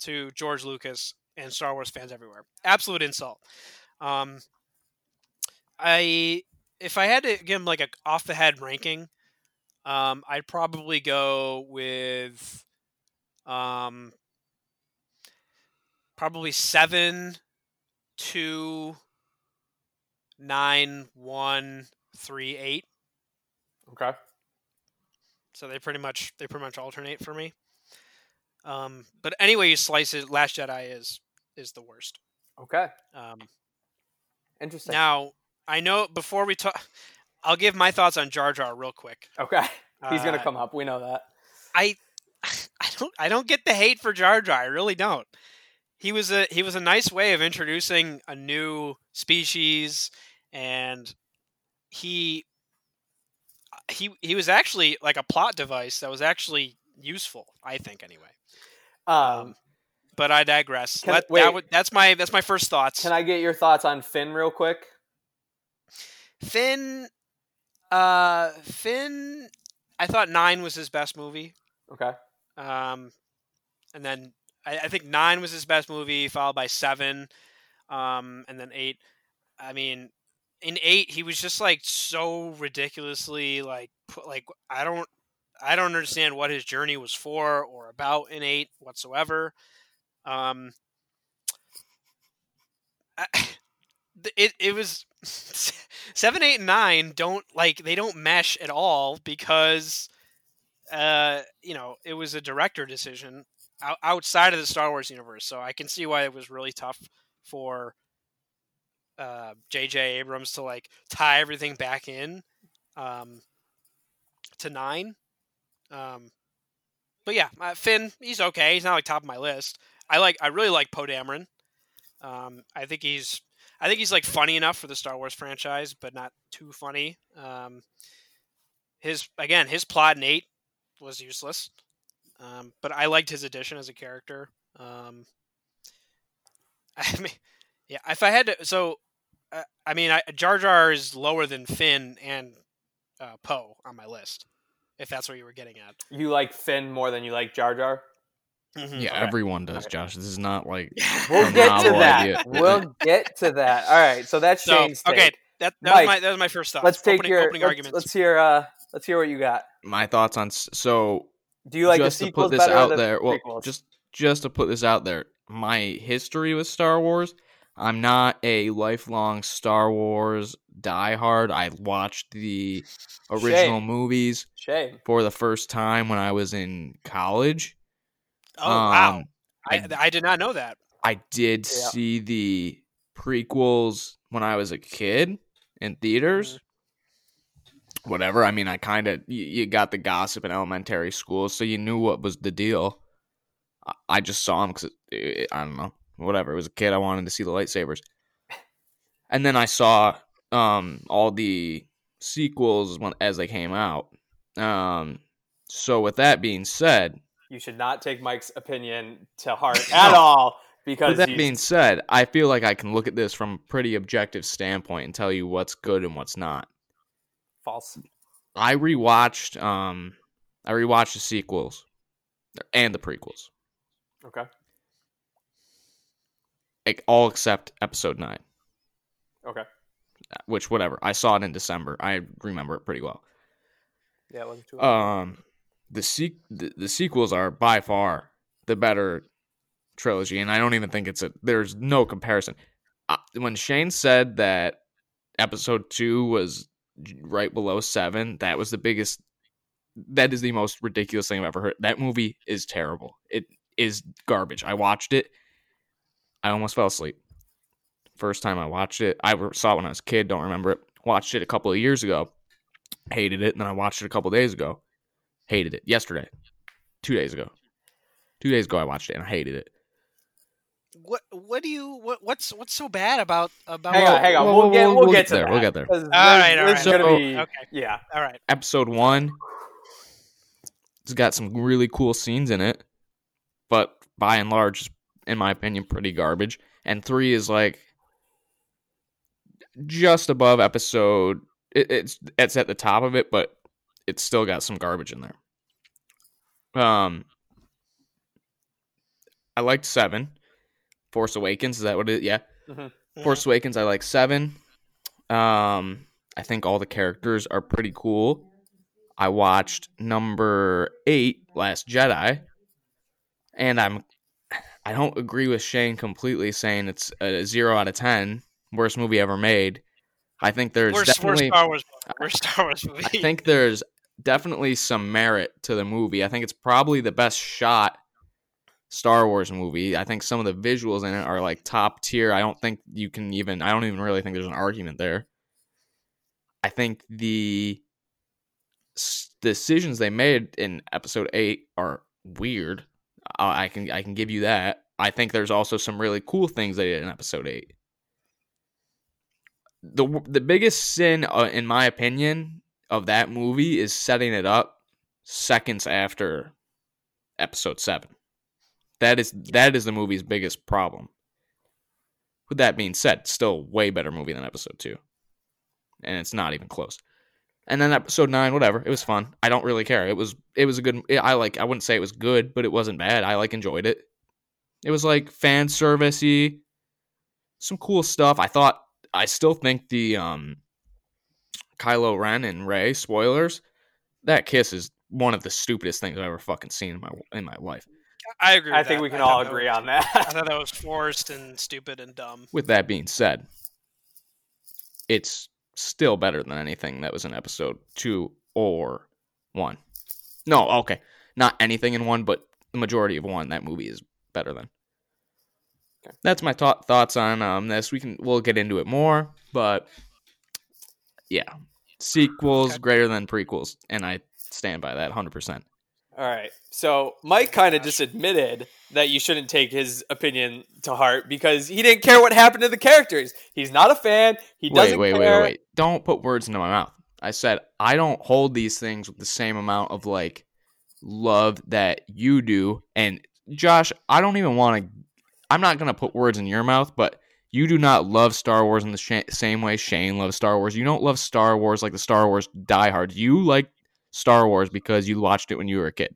to George Lucas and Star Wars fans everywhere. Absolute insult. Um, I if I had to give him like a off the head ranking, um, I'd probably go with um, probably seven, two, nine, one, three, eight. Okay. So they pretty much they pretty much alternate for me. Um, but anyway, you slice it. Last Jedi is is the worst. Okay. Um, Interesting. now I know before we talk, I'll give my thoughts on Jar Jar real quick. okay. He's gonna Uh, come up. We know that. I I don't I don't get the hate for Jar Jar. I really don't. He was a he was a nice way of introducing a new species, and he he he was actually like a plot device that was actually useful. I think anyway. Um, But I digress. Can- Let- wait. that that's my that's my first thoughts. can I get your thoughts on Finn real quick? Finn, uh, Finn. I thought nine was his best movie. Okay. Um, and then I, I think nine was his best movie, followed by seven, um, and then eight. I mean, in eight, he was just like so ridiculously like like I don't I don't understand what his journey was for or about in eight whatsoever. Um, I, it it was seven, eight, nine don't like they don't mesh at all because uh, you know, it was a director decision out, outside of the Star Wars universe. So I can see why it was really tough for uh, J.J. Abrams to like tie everything back in um, to nine. Um, but yeah, uh, Finn, he's okay. He's not like top of my list. I like, I really like Poe Dameron. Um, I think he's, I think he's like funny enough for the Star Wars franchise, but not too funny. Um, his again, his plot in eight was useless. Um, but I liked his addition as a character. Um, I mean, yeah, if I had to, so uh, I mean, I, Jar Jar is lower than Finn and uh, Poe on my list. If that's what you were getting at. You like Finn more than you like Jar Jar? Mhm. Yeah, Okay. everyone does, Okay. Josh. This is not like We'll A get to that. idea. We'll get to that. All right. So that's So, Shane's take. okay, that, that Mike, was my that was my first thought. Let's take opening, your opening let's, arguments. let's hear uh let's hear what you got. my thoughts on. So Do you like just the to sequels put this better out than there, the well, prequels? just just to put this out there, my history with Star Wars. I'm not a lifelong Star Wars diehard. I watched the original Shame. movies Shame. for the first time when I was in college. Oh wow, Um, I, I- I did not know that. I did Yeah. see the prequels when I was a kid in theaters. Whatever. I mean, I kind of you, you got the gossip in elementary school, so you knew what was the deal. I, I just saw them because I don't know. Whatever. It was a kid. I wanted to see the lightsabers, and then I saw um all the sequels when as they came out. Um. So with that being said, You should not take Mike's opinion to heart at all because With that being said, I feel like I can look at this from a pretty objective standpoint and tell you what's good and what's not. false. I rewatched um I rewatched the sequels and the prequels. Okay. Like all except episode 9, Okay. which whatever. I saw it in December. I remember it pretty well. Yeah. It wasn't too Um the se- the, the sequels are by far the better trilogy and I don't even think it's a there's no comparison. Uh, when Shane said that episode 2 was right below 7, that was the biggest that is the most ridiculous thing I've ever heard. That movie is terrible. It is garbage. I watched it. I almost fell asleep. First time I watched it. I saw it when I was a kid, don't remember it. Watched it a couple of years ago. Hated it, and then I watched it a couple days ago. Hated it. Yesterday. 2 days ago. 2 days ago I watched it and I hated it. What what do you what what's what's so bad about about? Hang on, hang on. Well, We'll, well, get we'll- we'll, we'll get get to there, that. we'll get there. 'Cause All right, this- all right. gonna be Okay. yeah. All right. Episode 1 it's got some really cool scenes in it, but by and large in my opinion pretty garbage. And 3 is like just above episode it, it's it's at the top of it, but it's still got some garbage in there. Um I liked 7. Force Awakens, is that what it yeah. Mhm. Force Awakens I like 7. Um I think all the characters are pretty cool. I watched number 8 Last Jedi and I'm I don't agree with Shane completely saying it's a 0 out of 10 worst movie ever made. I think there's definitely Star Wars. We're Star Wars movie. I think there's definitely some merit to the movie. I think it's probably the best shot Star Wars movie. I think some of the visuals in it are like top tier. I don't think you can even I don't even really think there's an argument there. I think the decisions they made in episode 8 are weird. I I can I can give you that. I think there's also some really cool things they did in episode 8 the the biggest sin, uh, in my opinion, of that movie is setting it up seconds after episode 7. That is that is the movie's biggest problem. With that being said, still way better movie than episode 2. And it's not even close. And then episode 9, whatever, it was fun. I don't really care. It was it was a good I like I wouldn't say it was good, but it wasn't bad. I like enjoyed it. It was like fan servicey, some cool stuff. I thought I still think the um Kylo Ren and Rey spoilers. That kiss is one of the stupidest things I've ever fucking seen in my in my life. I agree. I think that. we can I all thought agree was- on that. I thought that was forced and stupid and dumb. With that being said, it's still better than anything that was in episode two or one. No, okay, not anything in one, but the majority of one. That movie is better than. Okay. That's my thought thoughts on um this. We can we'll get into it more, but yeah, sequels Okay. greater than prequels, and I stand by that hundred percent. All right. So Mike kind of just admitted that you shouldn't take his opinion to heart because he didn't care what happened to the characters. He's not a fan. He doesn't wait, wait, care. wait, wait! Don't put words into my mouth. I said I don't hold these things with the same amount of like love that you do. And Josh, I don't even want to. I'm not gonna put words in your mouth, but you do not love Star Wars in the sh- same way Shane loves Star Wars. You don't love Star Wars like the Star Wars diehards. You like Star Wars because you watched it when you were a kid.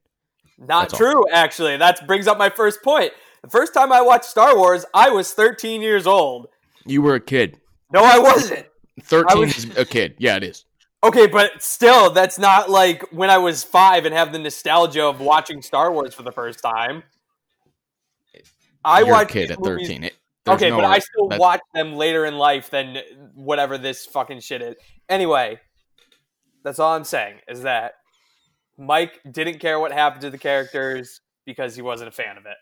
Not That's all. true, actually. That brings up my first point. The first time I watched Star Wars, I was 13 years old. You were a kid. No, I wasn't. Thirteen was- is a kid. Yeah, it is. Okay, but still, that's not like when I was five and have the nostalgia of watching Star Wars for the first time. I You're a watched kid these at movies- thirteen. It, there's Okay, no but I still that's- watch them later in life than whatever this fucking shit is. Anyway, that's all I'm saying is that Mike didn't care what happened to the characters because he wasn't a fan of it.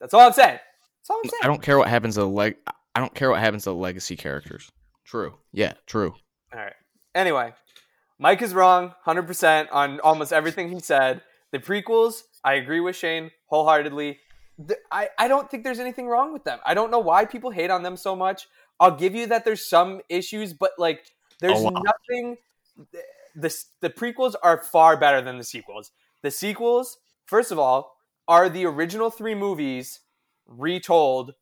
That's all I'm saying. That's all I'm saying. I don't care what happens to the leg. I don't care what happens to the legacy characters. True. Yeah, true. All right. Anyway, Mike is wrong 100% on almost everything he said. The prequels, I agree with Shane wholeheartedly. The- I, I don't think there's anything wrong with them. I don't know why people hate on them so much. I'll give you that there's some issues, but like there's nothing. The, the prequels are far better than the sequels. The sequels, first of all, are the original three movies retold.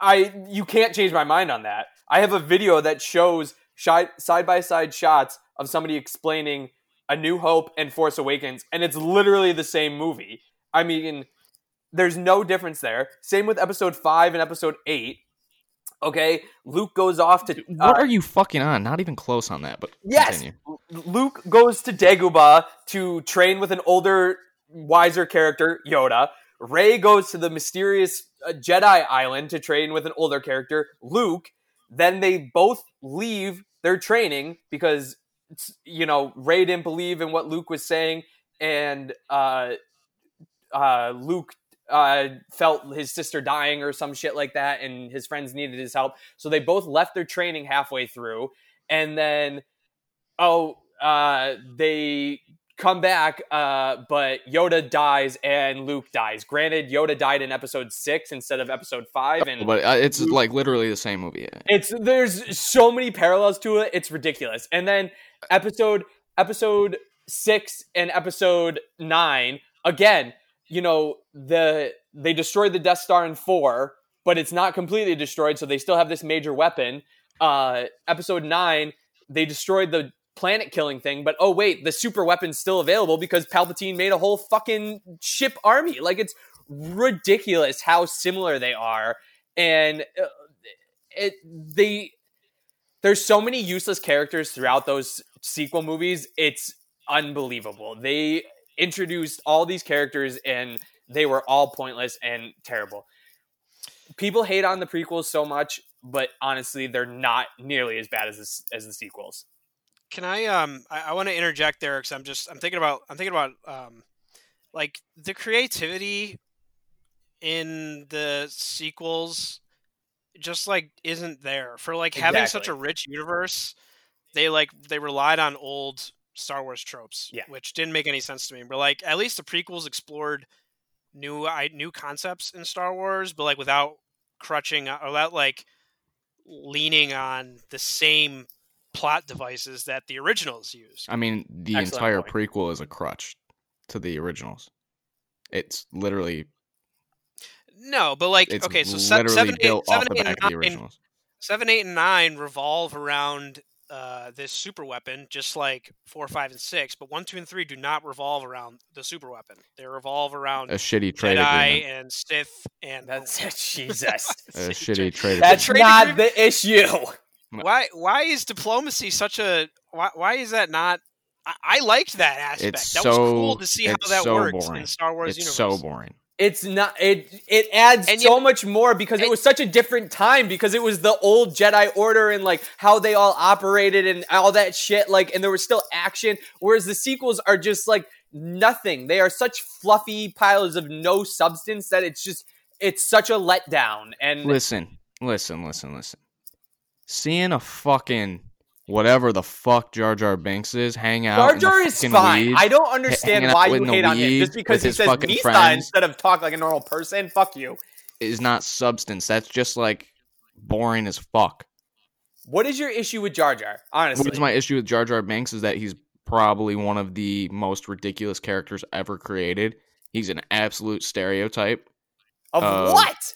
I you can't change my mind on that. I have a video that shows side by side shots of somebody explaining A New Hope and Force Awakens, and it's literally the same movie. I mean, there's no difference there. Same with Episode Five and Episode Eight. Okay, Luke goes off to What uh, are you fucking on? Not even close on that, but Yes. continue. Luke goes to Dagobah to train with an older, wiser character, Yoda. Rey goes to the mysterious uh, Jedi island to train with an older character, Luke. Then they both leave their training because you know Rey didn't believe in what Luke was saying, and uh, uh, Luke uh, felt his sister dying or some shit like that, and his friends needed his help. So they both left their training halfway through, and then oh, uh, they come back, uh, but Yoda dies and Luke dies. Granted, Yoda died in episode six instead of episode five, and But uh, it's like literally the same movie. It's there's so many parallels to it. It's ridiculous. And then episode episode six and episode nine again. You know the they destroyed the Death Star in four, but it's not completely destroyed, so they still have this major weapon. Uh, episode nine, they destroyed the planet killing thing, but oh wait, the super weapon's still available because Palpatine made a whole fucking ship army. Like it's ridiculous how similar they are, and uh, it they there's so many useless characters throughout those sequel movies. It's unbelievable. They introduced all these characters and they were all pointless and terrible. People hate on the prequels so much, but honestly, they're not nearly as bad as this, as the sequels. Can I um I, I want to interject there because I'm just I'm thinking about I'm thinking about um like the creativity in the sequels just like isn't there for like having such a rich universe they like they relied on old Star Wars tropes Yeah. which didn't make any sense to me but like at least the prequels explored new I new concepts in Star Wars but like without crutching or without like leaning on the same plot devices that the originals use. I mean, the Excellent entire point. prequel is a crutch to the originals. It's literally No, but like it's okay, so se- literally seven, eight, built off seven, the eight, back and of the nine, originals. seven, eight, and nine revolve around uh, this super weapon, just like four, five, and six. But one, two, and three do not revolve around the super weapon. They revolve around A shitty trade Jedi agreement. and Sith and That's Jesus. A shitty trade That's Trade not agreement- the issue. why why is diplomacy such a why, why is that not I, I liked that aspect. It's that was cool to see how that so works boring. in Star Wars It's universe. so boring. It's not. It it adds And so yet- much more because it and- was such a different time because it was the old Jedi Order and like how they all operated and all that shit. Like, and there was still action. Whereas the sequels are just like nothing. They are such fluffy piles of no substance that it's just it's such a letdown. And Listen, listen, listen, listen. Seeing a fucking whatever the fuck Jar Jar Binks is hang out. Jar Jar is fine. weeds, I don't understand why you hate on him just because he says friends. instead of talk like a normal person. Fuck you. is not substance. That's just like boring as fuck. What is your issue with Jar Jar? Honestly, What's my issue with Jar Jar Binks is that he's probably one of the most ridiculous characters ever created. He's an absolute stereotype. of what?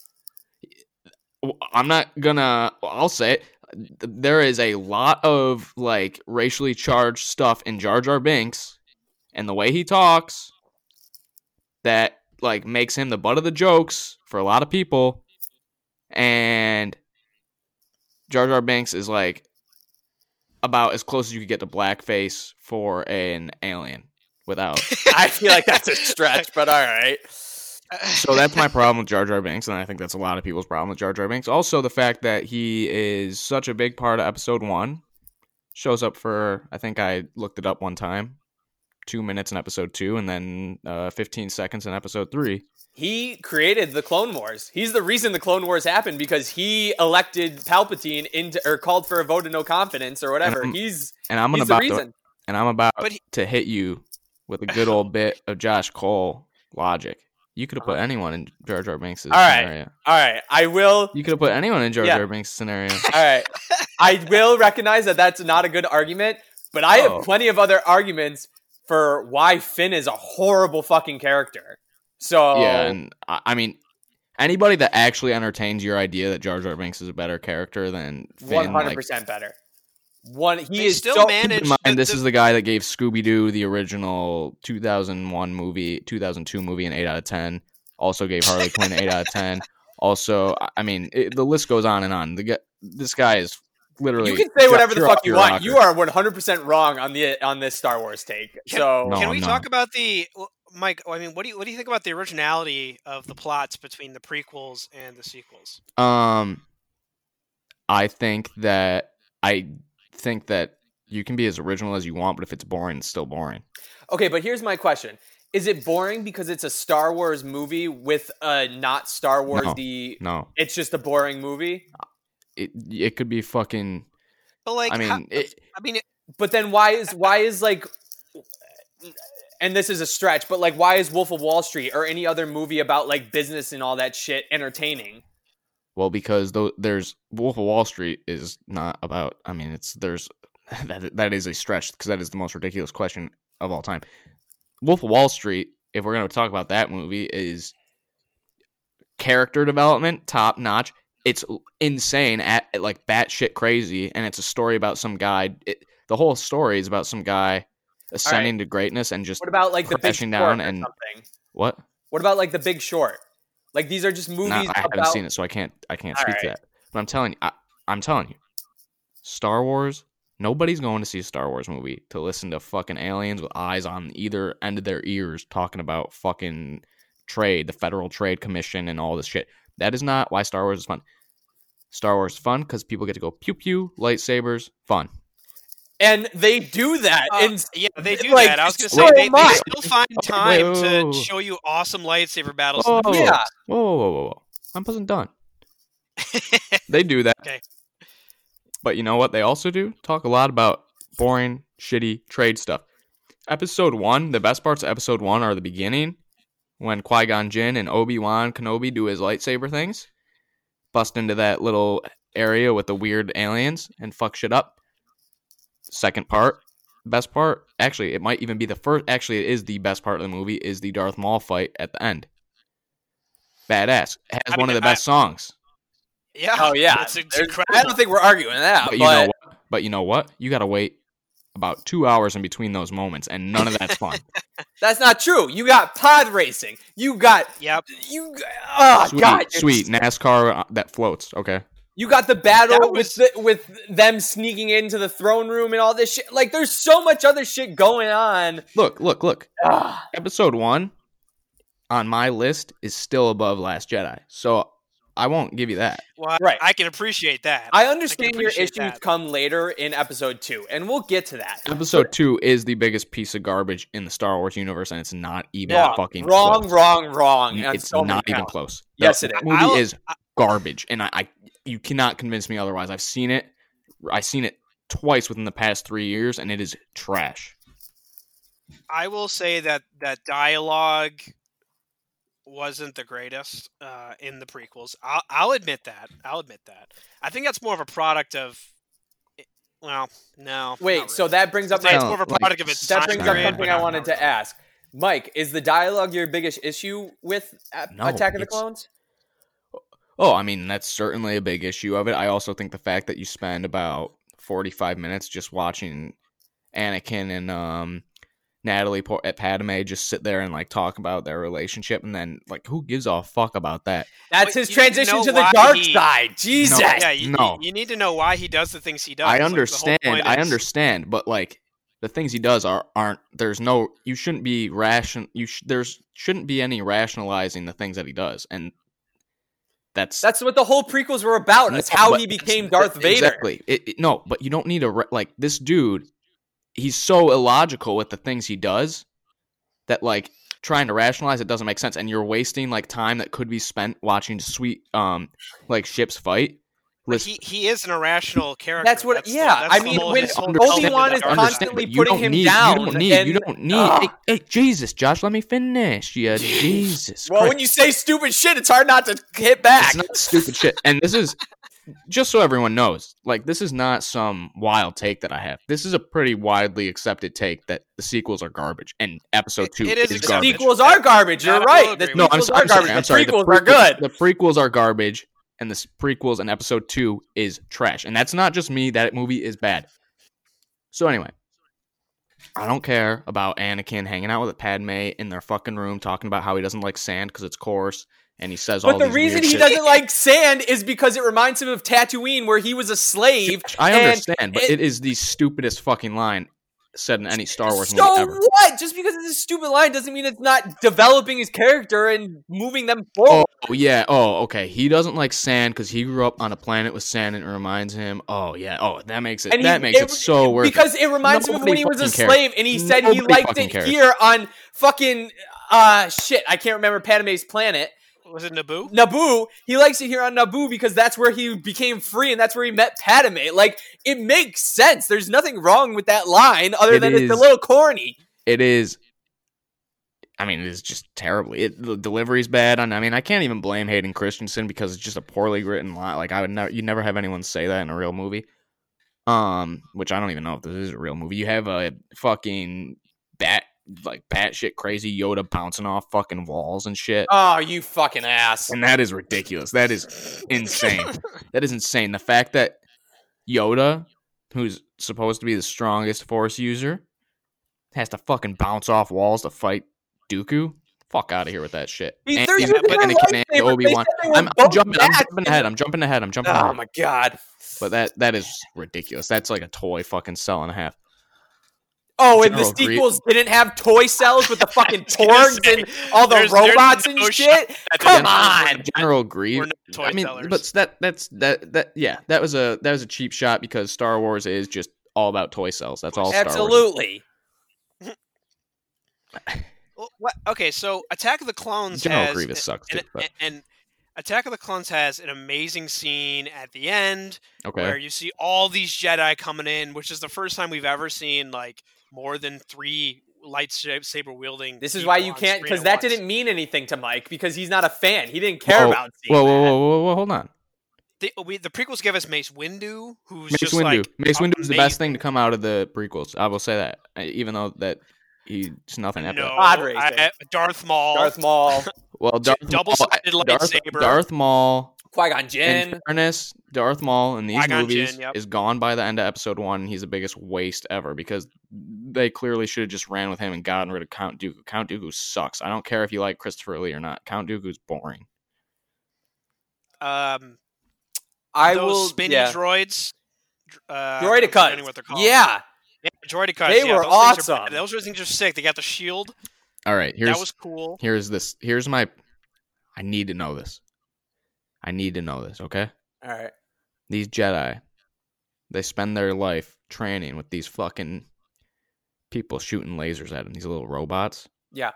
I'm not gonna. I'll say it. There is a lot of like racially charged stuff in Jar Jar Binks, and the way he talks, that like makes him the butt of the jokes for a lot of people. And Jar Jar Binks is like about as close as you could get to blackface for an alien without. I feel like that's a stretch, but all right. So that's my problem with Jar Jar Binks, and I think that's a lot of people's problem with Jar Jar Binks. Also, the fact that he is such a big part of Episode One shows up for I think I looked it up one time, two minutes in Episode Two, and then uh, fifteen seconds in Episode Three. He created the Clone Wars. He's the reason the Clone Wars happened because he elected Palpatine into or called for a vote of no confidence or whatever. Um, he's And I'm he's the about to, reason. and I'm about he- to hit you with a good old bit of Josh Cole logic. You could have put Uh-huh. anyone in Jar Jar Binks' All right. scenario. All right, I will. You could have put anyone in Jar Yeah. Jar Binks' scenario. All right, I will recognize that that's not a good argument, but I Oh. have plenty of other arguments for why Finn is a horrible fucking character. So Yeah, and I I mean, anybody that actually entertains your idea that Jar Jar Binks is a better character than Finn, one hundred percent better. One, he They is still managed. manage- keep in mind, the- this the- is the guy that gave Scooby Doo the original 2001 movie, 2002 movie, an eight out of ten. Also gave Harley Quinn an eight out of ten. Also, I- I mean, it, the list goes on and on. The guy, this guy is literally. You can say whatever the fuck you want. rocker. You are one hundred percent wrong on the on this Star Wars take. Can- so No, Can we I'm talk about the Mike? I mean, what do you what do you think about the originality of the plots between the prequels and the sequels? Um, I think that I think that you can be as original as you want, but if it's boring, it's still boring. Okay, but here's my question: Is it boring because it's a Star Wars movie with a not Star Wars? No. The No, it's just a boring movie. it it could be fucking. But like, I mean, how- it, I mean, it- But then why is why is like, and this is a stretch, but like, why is Wolf of Wall Street or any other movie about like business and all that shit entertaining? Well, because though there's Wolf of Wall Street is not about. I mean, it's there's that that is a stretch because that is the most ridiculous question of all time. Wolf of Wall Street, if we're going to talk about that movie, is character development top notch. It's insane at like batshit crazy, and it's a story about some guy. It, the whole story is about some guy ascending to greatness and just What about like the Big Short down and- something? what? What about like the Big Short? Like these are just movies Nah, I haven't seen it, so I can't. I can't All speak to that. But I'm telling you, I, I'm telling you, Star Wars. Nobody's going to see a Star Wars movie to listen to fucking aliens with eyes on either end of their ears talking about fucking trade, the Federal Trade Commission, and all this shit. That is not why Star Wars is fun. Star Wars is fun because people get to go pew pew, lightsabers, fun. And they do that. uh, in yeah, they do like, that. I was gonna so say they, they still find time wait, wait, to wait, wait. show you awesome lightsaber battles. Whoa, in the Yeah. whoa, whoa, whoa, whoa, whoa! I wasn't done. They do that. Okay. But you know what they also do? Talk a lot about boring, shitty trade stuff. Episode one, the best parts of episode one are the beginning, when Qui Gon Jinn and Obi Wan Kenobi do his lightsaber things, bust into that little area with the weird aliens and fuck shit up. Second part, best part. Actually, it might even be the first. Actually, it is the best part of the movie. Is the Darth Maul fight at the end? Badass. It has I one mean, of the best songs. Yeah. Oh yeah, It's, it's incredible. I don't think we're arguing that. But But, you know what? But you know what? You gotta wait about two hours in between those moments, and none of that's fun. that's not true. You got pod racing. You got Yep. you. Oh sweet, God, you're sweet NASCAR uh, that floats. Okay. You got the battle That with the, with them sneaking into the throne room and all this shit. Like, there's so much other shit going on. Look, look, look. Ah, Episode one on my list is still above Last Jedi, so I won't give you that. Well, Right. I can appreciate that. I understand your issues that. come later in episode two, and we'll get to that. Episode two is the biggest piece of garbage in the Star Wars universe, and it's not even Wrong, fucking wrong, close. wrong, wrong. It's so not even counts. close. Yes, the, it that is. movie I'll- is garbage, and I, I you cannot convince me otherwise. I've seen it. I've seen it twice within the past three years, and it is trash. I will say that that dialogue wasn't the greatest uh, in the prequels. I'll, I'll admit that. I'll admit that. I think that's more of a product of. Well, no. Wait, not so that brings up I'd my. it's more of a like, product of its That brings up period, something I wanted to ask. Mike, is the dialogue your biggest issue with A- No, Attack of the Clones? Oh, I mean that's certainly a big issue of it. I also think the fact that you spend about forty-five minutes just watching Anakin and um, Natalie Por- at Padme just sit there and like talk about their relationship, and then like who gives a fuck about that? That's But his you need to transition to the dark he- side. Jesus. No. Yeah, you, No. you need to know why he does the things he does. I Like, the whole understand. point I is- understand, but like the things he does are aren't. There's no. You shouldn't be ration. You sh- there's shouldn't be any rationalizing the things that he does, and that's That's what the whole prequels were about. That's No, how he became Darth Vader. Exactly. It, it- no, but you don't need a re- like this dude. He's so illogical with the things he does that like trying to rationalize it doesn't make sense, and you're wasting like time that could be spent watching sweet um like ships fight. But Listen, he, he is an irrational character. That's what- the- yeah, that's I mean, whole- when his whole Obi-Wan is constantly putting don't him need, down, You don't need. you and- don't need. Ugh. Hey, hey, Jesus, Josh, let me finish. Yeah, Jesus. Well, Christ. when you say stupid shit, it's hard not to hit back. It's not stupid shit. And this is just so everyone knows, like this is not some wild take that I have. This is a pretty widely accepted take that the sequels are garbage and episode It- two it is is the garbage. garbage. sequels are garbage. You're right. The No, I'm, sequels are I'm sorry. garbage. I'm The sorry. prequels the are good. The prequels are garbage, and the prequels and episode two is trash. And that's not just me. That movie is bad. So anyway, I don't care about Anakin hanging out with Padme in their fucking room, talking about how he doesn't like sand because it's coarse, and he says all But the these reason he shit. doesn't like sand is because it reminds him of Tatooine, where he was a slave. I and understand, but it- it is the stupidest fucking line said in any Star Wars so movie ever. what? Just because it's a stupid line doesn't mean it's not developing his character and moving them forward. Oh yeah. Oh okay. He doesn't like sand because he grew up on a planet with sand, and it reminds him. Oh yeah. Oh that makes it. And he- that makes it, it- so worth. because it reminds him of when he was a cares. slave and he said he liked it cares. here on fucking uh shit i can't remember padme's planet Was it Naboo? naboo he likes it here on naboo because that's where he became free and that's where he met padme like it makes sense there's nothing wrong with that line other It than it's a little corny It is. I mean, it is just terribly. It, the delivery's bad, and I mean, I can't even blame Hayden Christensen because it's just a poorly written line. Like I would never, you never have anyone say that in a real movie. Um, which I don't even know if this is a real movie. You have a fucking bat, like batshit crazy Yoda bouncing off fucking walls and shit. oh you fucking ass And that is ridiculous. That is insane. that is insane. The fact that Yoda, who's supposed to be the strongest Force user, has to fucking bounce off walls to fight Dooku. Fuck out of here with that shit. He- And- they're and- using but Anakin and Obi-Wan. said they were I'm, I'm jumping. I'm jumping ahead. I'm jumping ahead. I'm jumping oh ahead. my god But that that is ridiculous. That's like a toy fucking cell and a half. Oh, and the General Grievous- sequels didn't have toy cells with the fucking torgs say, and all the there's- there's robots and no shit. Come on. General We're Grievous. not toy I mean, sellers. but that that's that that yeah, that was a that was a cheap shot because Star Wars is just all about toy cells. That's all. Star Wars. Absolutely. Well, okay, so Attack of the Clones General has Grievous sucks too. and, But, and, and Attack of the Clones has an amazing scene at the end okay. where you see all these Jedi coming in, which is the first time we've ever seen like more than three lightsaber wielding. This is why you can't, because that once. didn't mean anything to Mike because he's not a fan. He didn't care Whoa, about seeing Whoa, whoa, whoa, whoa, whoa, hold on. the we, the prequels give us Mace Windu, who's Mace just Windu. like Mace Windu is the best thing to come out of the prequels. I will say that, uh, even though that he's nothing after. no, that. Pod. I- Darth Maul, Darth Maul, Well, Darth Maul, double-sided Darth, lightsaber. Darth Maul. Qui Gon In Jinn. fairness, Darth Maul in these Qui-Gon movies Jinn, yep. is gone by the end of Episode One. and He's the biggest waste ever because they clearly should have just ran with him and gotten rid of Count Dooku. Count Dooku sucks. I don't care if you like Christopher Lee or not. Count Dooku's boring. um, I those will. spinny yeah. droids. Uh, I'm Droidekas. forgetting What they're called. Yeah. yeah, droidekas. They yeah, were those things are- awesome. those things are sick. They got the shield. All right, here's that was cool. here's this. Here's my. I need to know this. I need to know this. Okay. All right. these Jedi, they spend their life training with these fucking people shooting lasers at them, these little robots, Yeah.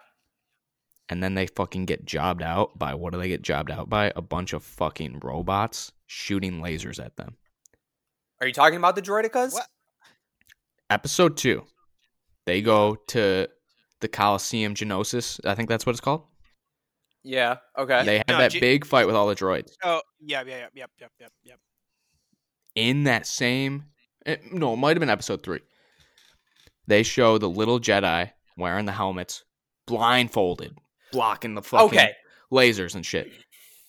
and then they fucking get jobbed out by what do they get jobbed out by? A bunch of fucking robots shooting lasers at them. Are you talking about the droidekas? What? Episode two, they go to the Coliseum Geonosis. I think that's what it's called. Yeah. Okay. They have No, that G- big fight with all the droids. Oh, yeah, yeah, yeah, yep, yep, yep, yep. in that same it, no, it might have been episode three. They show the little Jedi wearing the helmets, blindfolded, blocking the fucking okay. lasers and shit.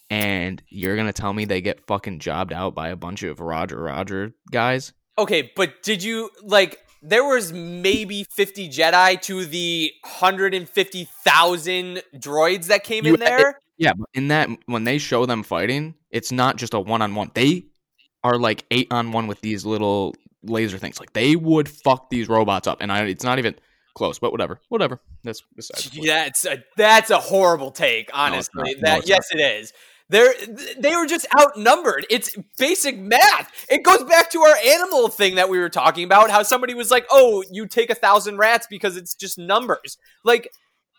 And you're gonna tell me they get fucking jobbed out by a bunch of Roger Roger guys? Okay, but did you like? There was maybe fifty Jedi to the hundred and fifty thousand droids that came You- in there. Yeah, but in that when they show them fighting, it's not just a one on one. They are like eight on one with these little laser things. Like they would fuck these robots up, and I, it's not even close. But whatever, whatever. That's besides. That's a that's a horrible take, honestly. No, that it's yes, it is. They're they were just outnumbered. It's basic math. It goes back to our animal thing that we were talking about. How somebody was like, "Oh, you take a thousand rats because it's just numbers." Like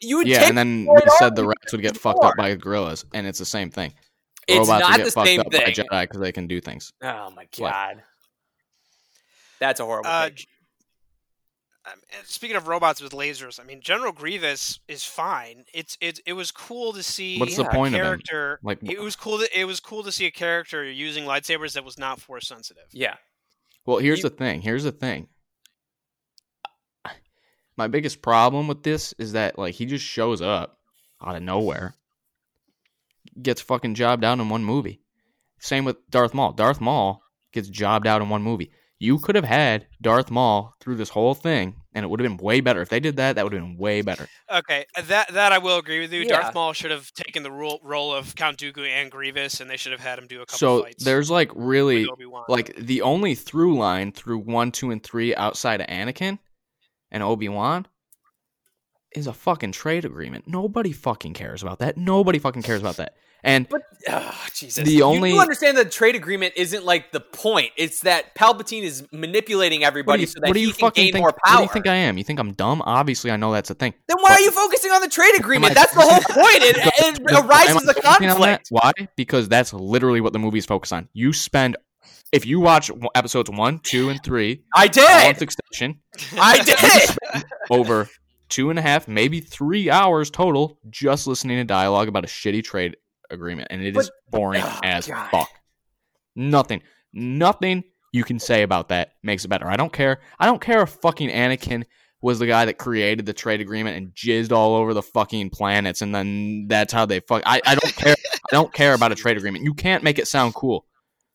you would Yeah, take. and then we said the rats would get before. fucked up by gorillas, and it's the same thing. It's Robots not get the fucked same up by thing. Jedi because they can do things. Oh my What? god, that's a horrible. Uh, take. J- um, and speaking of robots with lasers, I mean, General Grievous is fine. It's it it was cool to see What's the a point of him? character. Like, it was cool. To, it was cool to see a character using lightsabers that was not force sensitive. Yeah. well, here's You- the thing. Here's the thing. My biggest problem with this is that like he just shows up out of nowhere, gets fucking jobbed out in one movie. Same with Darth Maul. Darth Maul gets jobbed out in one movie. You could have had Darth Maul through this whole thing, and it would have been way better. If they did that, that would have been way better. Okay, uh, that that I will agree with you. Yeah. Darth Maul should have taken the role, role of Count Dooku and Grievous, and they should have had him do a couple So fights. there's like really like the only through line through one, two, and three outside of Anakin and Obi Wan is a fucking trade agreement. Nobody fucking cares about that. Nobody fucking cares about that. And But oh, Jesus, The You only- do understand that the trade agreement isn't like the point. It's that Palpatine is manipulating everybody you, so that what he you can gain think? more What power. do you think I am? You think I'm dumb? Obviously, I know that's a thing. then why But- are you focusing on the trade agreement? I That's the whole point. It, it arises the conflict. Why? Because that's literally what the movie's focused on. You spend if you watch episodes one, two, and three I did. succession, I did. over two and a half, maybe three hours total, just listening to dialogue about a shitty trade agreement, and it is boring oh, as God. fuck. Nothing, nothing you can say about that makes it better. I don't care. I don't care if fucking Anakin was the guy that created the trade agreement and jizzed all over the fucking planets, and then that's how they fuck. I, I don't care. I don't care about a trade agreement. You can't make it sound cool.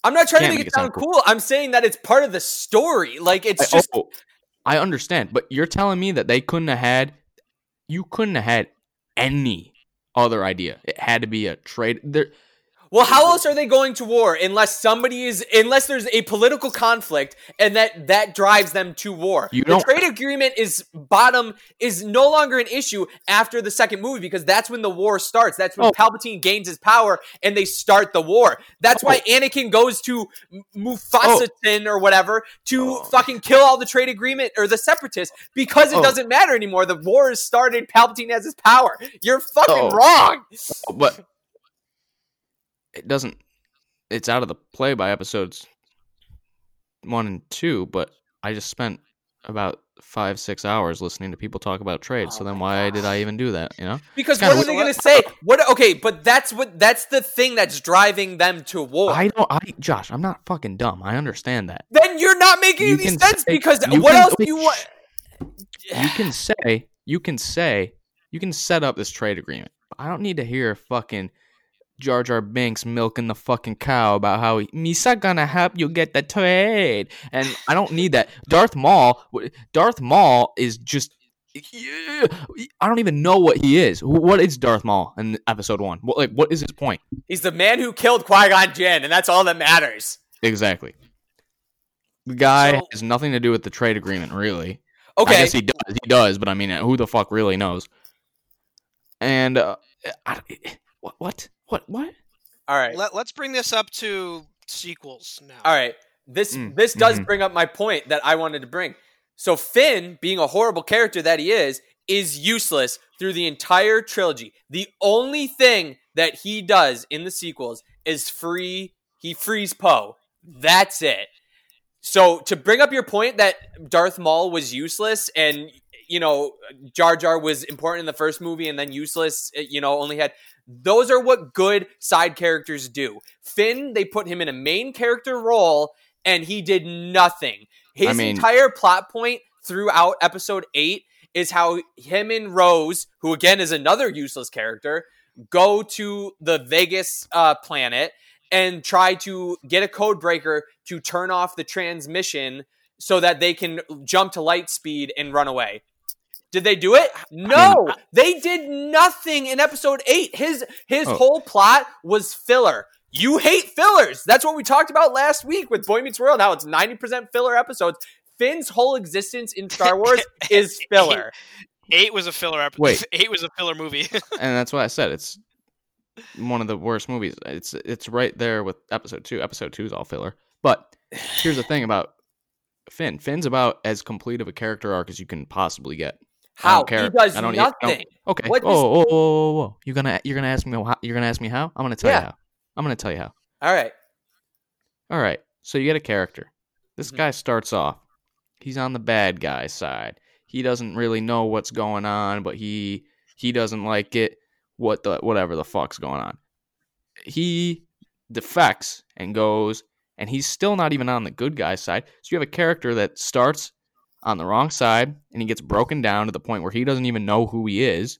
I'm not trying to make make it sound sound cool. I'm saying that it's part of the story. Like it's I, just oh, I understand, but you're telling me that they couldn't have had, you couldn't have had any other idea. It had to be a trade. There, Well, how else are they going to war unless somebody is unless there's a political conflict and that that drives them to war? You the trade agreement is bottom is no longer an issue after the second movie because that's when the war starts. That's when Oh. Palpatine gains his power and they start the war. That's why Oh. Anakin goes to M- Mufasa or whatever to Oh. fucking kill all the trade agreement or the separatists because it Oh. doesn't matter anymore. The war has started. Palpatine has his power. You're fucking Oh. wrong. but it doesn't. It's out of the play by episodes one and two. But I just spent about five six hours listening to people talk about trades. Oh so then my why did I even do that? You know. Because what are they going to say? What? Okay, but that's what that's the thing that's driving them to war. I don't. I Josh, I'm not fucking dumb. I understand that. then you're not making You any sense say- because what else do you want? You can say. You can say. You can set up this trade agreement. But I don't need to hear fucking Jar Jar Binks milking the fucking cow about how he, Misa gonna help you get the trade, and I don't need that. Darth Maul. Darth Maul is just. I don't even know what he is. What is Darth Maul in episode one? What like what is his point? He's the man who killed Qui Gon Jinn, and that's all that matters. Exactly. The guy So- has nothing to do with the trade agreement, really. I Okay, guess he does. He does, but I mean, who the fuck really knows? And uh, I, what, what, what, what? all right, Let, let's bring this up to sequels now. all right. This Mm, this does mhm. bring up my point that I wanted to bring. So Finn, being a horrible character that he is, is useless through the entire trilogy. The only thing that he does in the sequels is free. He frees Poe. That's it. So to bring up your point that Darth Maul was useless and you know Jar Jar was important in the first movie and then useless, you know, only had those are what good side characters do. Finn, they put him in a main character role and he did nothing. His I mean- entire plot point throughout episode 8 is how him and Rose, who again is another useless character, go to the Vegas uh, planet and try to get a code breaker to turn off the transmission so that they can jump to light speed and run away. Did they do it? No, they did nothing in episode 8. His his Oh. whole plot was filler. You hate fillers. That's what we talked about last week with Boy Meets World. How it's 90% filler episodes. Finn's whole existence in Star Wars is filler. Eight was a filler episode. Wait. Eight was a filler movie. And that's why I said it's one of the worst movies. It's it's right there with episode two. Episode two is all filler. But here's the thing about Finn. Finn's about as complete of a character arc as you can possibly get. I How don't care. he does I I nothing. Okay. What whoa, does- whoa, whoa, whoa, whoa! You're gonna you're gonna ask me how, you're gonna ask me how? I'm gonna tell you how. I'm gonna tell you how. All right. All right. So you get a character. This Mhm. guy starts off. He's on the bad guy side. He doesn't really know what's going on, but he he doesn't like it. What the whatever the fuck's going on. He defects and goes, and he's still not even on the good guy side. So you have a character that starts on the wrong side, and he gets broken down to the point where he doesn't even know who he is,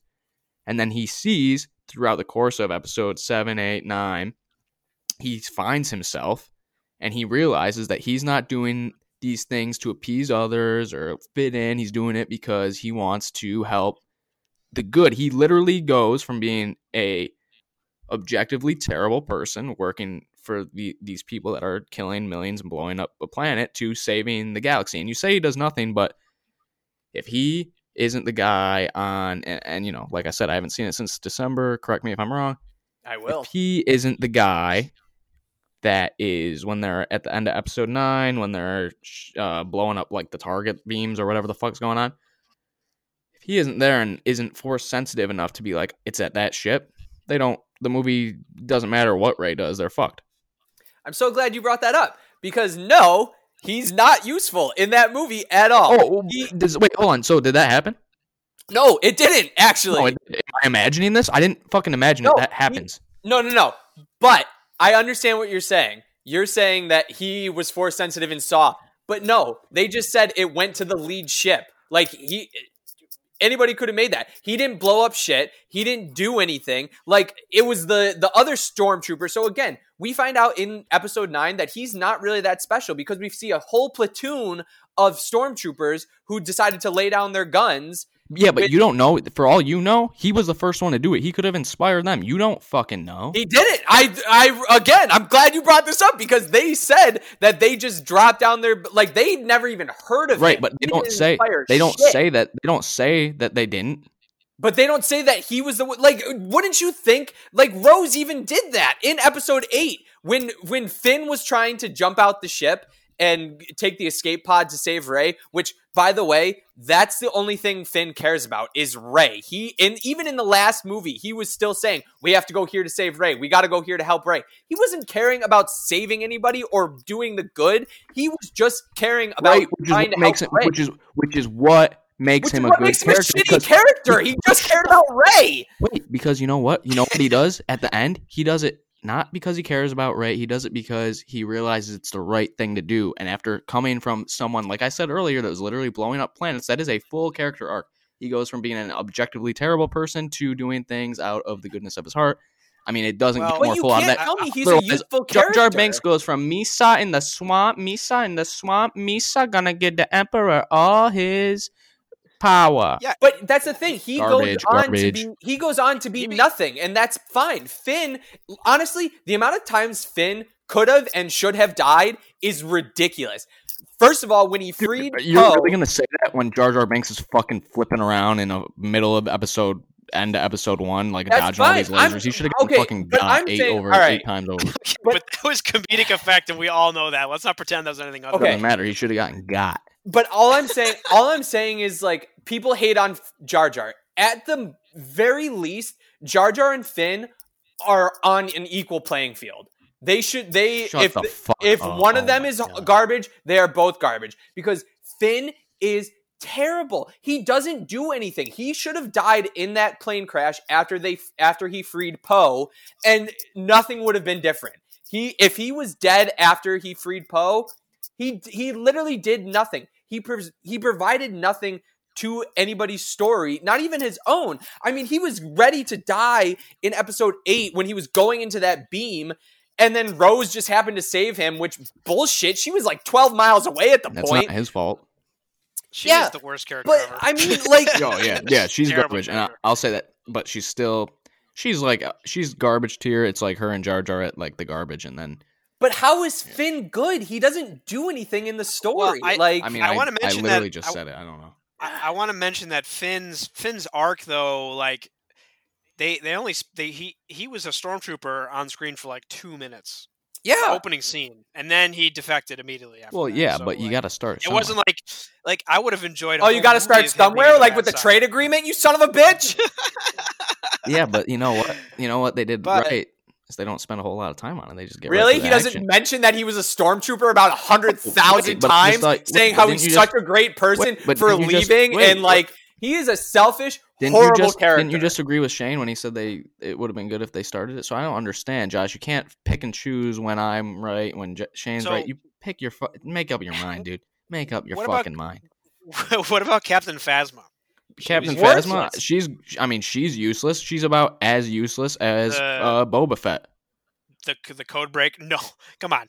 and then he sees throughout the course of episode seven, eight, nine, he finds himself and he realizes that he's not doing these things to appease others or fit in. He's doing it because he wants to help the good. He literally goes from being a objectively terrible person working for the, these people that are killing millions and blowing up a planet to saving the galaxy. And you say he does nothing, but if he isn't the guy on, and, and you know, like I said, I haven't seen it since December. Correct me if I'm wrong I will. if he isn't the guy that is when they're at the end of episode nine, when they're uh, blowing up like the target beams or whatever the fuck's going on, if he isn't there and isn't force sensitive enough to be like, it's at that ship, they don't, the movie doesn't matter what Rey does, they're fucked. I'm so glad you brought that up because no, he's not useful in that movie at all. Oh, He- does, wait, hold on. So did that happen? no, it didn't actually. Am I imagining this? I didn't fucking imagine No, that that he- happens. No, no, no. But I understand what you're saying. You're saying that he was force sensitive and saw, but no, they just said it went to the lead ship. Like he, anybody could have made that. He didn't blow up shit. He didn't do anything. Like it was the the other stormtrooper. So again, we find out in episode nine that he's not really that special because we see a whole platoon of stormtroopers who decided to lay down their guns. Yeah, but you don't know. For all you know, he was the first one to do it. He could have inspired them. You don't fucking know. He did it. I, I again, I'm glad you brought this up because they said that they just dropped down their like they never even heard of it. right him. but they He don't say they don't shit. say that they don't say that they didn't But they don't say that he was the one- like. Wouldn't you think like Rose even did that in episode eight when when Finn was trying to jump out the ship and take the escape pod to save Rey? Which by the way, that's the only thing Finn cares about is Rey. He and even in the last movie, he was still saying, "We have to go here to save Rey. We got to go here to help Rey." He wasn't caring about saving anybody or doing the good. He was just caring about right, trying to makes help him, Rey. which is which is what makes Which him a good makes him a shitty character. He just cared about Rey. Wait, because you know what? You know what he does at the end? He does it not because he cares about Rey. He does it because he realizes it's the right thing to do. And after coming from someone, like I said earlier, that was literally blowing up planets, that is a full character arc. He goes from being an objectively terrible person to doing things out of the goodness of his heart. I mean, it doesn't Well, get more you full out of that. tell me he's a Otherwise, youthful Jar character. Jar Binks goes from Misa in the swamp, Misa in the swamp, Misa gonna give the Emperor all his power. Yeah. But that's the thing. He Garbage, goes on to be he goes on to be He nothing, and that's fine. Finn, honestly, the amount of times Finn could have and should have died is ridiculous. First of all, when he freed You're Poe, really gonna say that when Jar Jar Binks is fucking flipping around in the middle of episode end of episode one, like That's dodging all these fine. I'm- lasers? he should have gotten okay, fucking but uh, got eight saying- over all right. eight times over. but that was comedic effect, and we all know that. Let's not pretend that was anything other. Okay. Doesn't matter. He should have gotten got. But all I'm saying, all I'm saying is like people hate on Jar Jar. At the very least, Jar Jar and Finn are on an equal playing field. They should they Shut if the fuck if up. one of Oh them is garbage, they are both garbage because Finn is terrible. He doesn't do anything. He should have died in that plane crash after they after he freed Poe and nothing would have been different. He if he was dead after he freed Poe, he he literally did nothing. He pres he provided nothing to anybody's story, not even his own. I mean, he was ready to die in episode 8 when he was going into that beam and then Rose just happened to save him, which bullshit. She was like 12 miles away at the That's point. not his fault. She Yeah, is the worst character But ever. I mean, like, Oh yeah, yeah. She's Terrible garbage, and I, I'll say that. But she's still, she's like, she's garbage tier. It's like her and Jar Jar at like the garbage, and then but how is Finn good? He doesn't do anything in the story. I- like, I mean, I I, wanna I mention that- literally just I- said it. I don't know. I, I want to mention that Finn's Finn's arc though, like they they only sp- they he he was a stormtrooper on screen for like two minutes, yeah, opening scene, and then he defected immediately after. Well, that. yeah, So, but you got to start. It wasn't like like I would have enjoyed. Oh, you got to start of him being somewhere, like with the side. trade agreement, you son of a bitch. yeah, but you know what? You know what they did But- right is they don't spend a whole lot of time on it. They just get really? Right to He the doesn't action. mention that he was a stormtrooper about a hundred thousand Wait, but I just times, thought- saying wait, how he's such just- a great person Wait, but for didn't just- leaving, wait, and what- like he is a selfish, Didn't horrible you just character. didn't you just agree with Shane when he said they it would have been good if they started it? So I don't understand, Josh. You can't pick and choose when I'm right, when J- Shane's So- right. You pick your fu- make up your mind, dude. Make up your What about- fucking mind. what about Captain Phasma? Captain was Phasma, worthless. she's I mean she's useless. She's about as useless as Uh, uh, Boba Fett. The the code break? No, come on.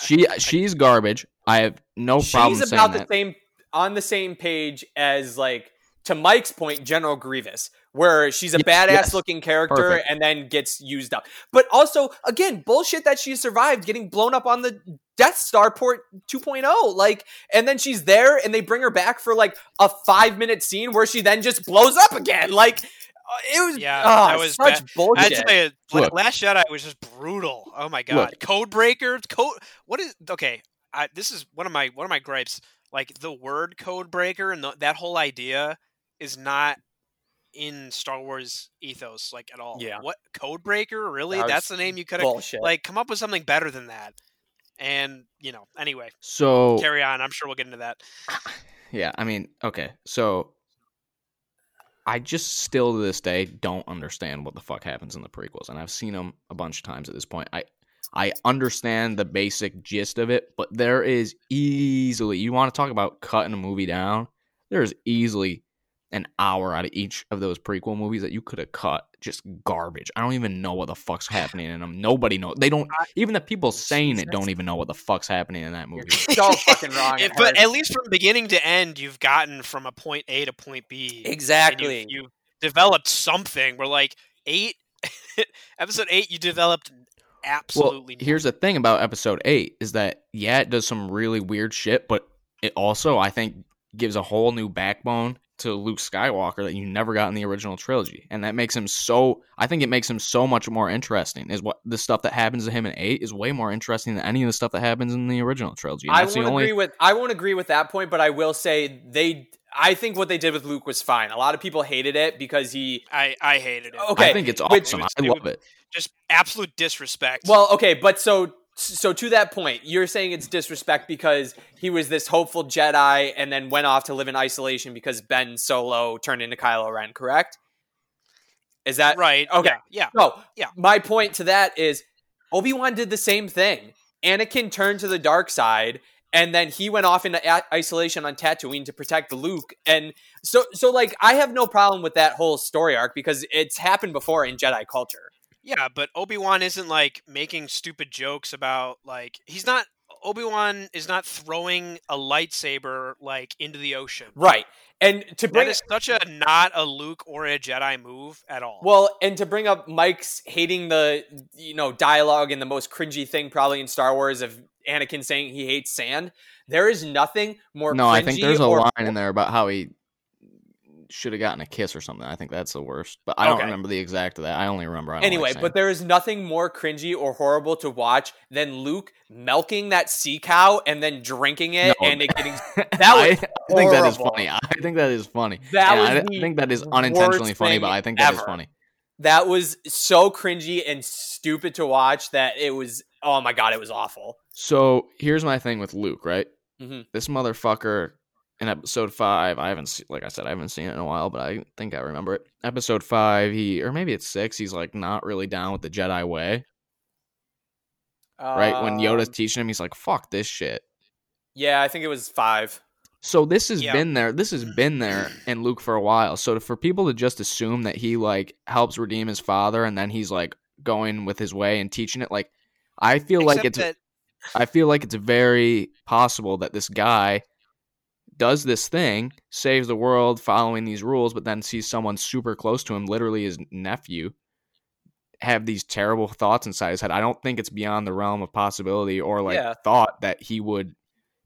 She she's garbage. I have no problem She's saying about the that. same on the same page as like to Mike's point, General Grievous, where she's a Yes, badass yes. looking character Perfect. and then gets used up. But also, again, bullshit that she survived getting blown up on the Death Star port 2.0. Like, and then she's there and they bring her back for like a five minute scene where she then just blows up again. Like, uh, it was Yeah, ah, that was such bad. I bullshit. tell you, Look. Last Jedi was just brutal. Oh my god, Look. code breaker, code. What is okay? I, this is one of my one of my gripes. Like the word code breaker and the, that whole idea is not in Star Wars ethos like at all. Yeah. What code breaker? Really? That That's the name you could have like come up with something better than that. And you know, anyway, So carry on. I'm sure we'll get into that. yeah, I mean, okay, so I just still to this day don't understand what the fuck happens in the prequels, and I've seen them a bunch of times at this point. I I understand the basic gist of it, but there is easily you want to talk about cutting a movie down. There is easily an hour out of each of those prequel movies that you could have cut just garbage. I don't even know what the fuck's happening in them. Nobody knows. They don't. Even the people saying it don't even know what the fuck's happening in that movie. so fucking wrong. It but at least from beginning to end, you've gotten from a point A to point B. exactly. you've, you've developed something. We're like eight, episode eight. You developed absolutely. Well, here's the thing about episode eight is that yeah, it does some really weird shit, but it also I think gives a whole new backbone to Luke Skywalker that you never got in the original trilogy, and that makes him so. I think it makes him so much more interesting. Is what the stuff that happens to him in eight is way more interesting than any of the stuff that happens in the original trilogy. And I won't only- agree with I won't agree with that point, but I will say they. I think what they did with Luke was fine. A lot of people hated it because he. I I hated it. Okay, I think it's awesome. it was- I love it. Just absolute disrespect. Well, okay, but so so to that point, you're saying it's disrespect because he was this hopeful Jedi and then went off to live in isolation because Ben Solo turned into Kylo Ren, correct? Is that right. okay. Yeah. yeah. No, Yeah. My point to that is Obi Wan did the same thing. Anakin turned to the dark side, and then he went off into a- isolation on Tatooine to protect Luke. And so, so like, I have no problem with that whole story arc because it's happened before in Jedi culture. Yeah, but Obi Wan isn't like making stupid jokes about like he's not Obi Wan is not throwing a lightsaber like into the ocean. Right. And to bring is such a not a Luke or a Jedi move at all. well, and to bring up Mike's hating the you know dialogue and the most cringy thing probably in Star Wars of Anakin saying he hates sand. There is nothing more. No, I think there's a or- line in there about how he should have gotten a kiss or something. I think that's the worst, but I don't remember the exact of that. I only remember. I Anyway, like but there is nothing more cringy or horrible to watch than Luke milking that sea cow and then drinking it No. and it getting that I, was I think that is funny. I think that is funny. That was I, I think that is unintentionally funny, but I think that is ever. funny. that was so cringy and stupid to watch that it was oh my god, it was awful. So here's my thing with Luke, right? Mhm. This motherfucker in episode five, I haven't seen, like I said, I haven't seen it in a while, but I think I remember it. Episode five, he or maybe it's six. He's like not really down with the Jedi way, right? when Yoda's Um, teaching him, he's like, "Fuck this shit." Yeah, I think it was five. So this has Yeah. been there. This has been there in Luke for a while. So to, for people to just assume that he like helps redeem his father and then he's like going with his way and teaching it, like I feel like it's that I feel like it's very possible that this guy does this thing, saves the world following these rules, but then sees someone super close to him, literally his nephew, have these terrible thoughts inside his head. I don't think it's beyond the realm of possibility or like Yeah. thought that he would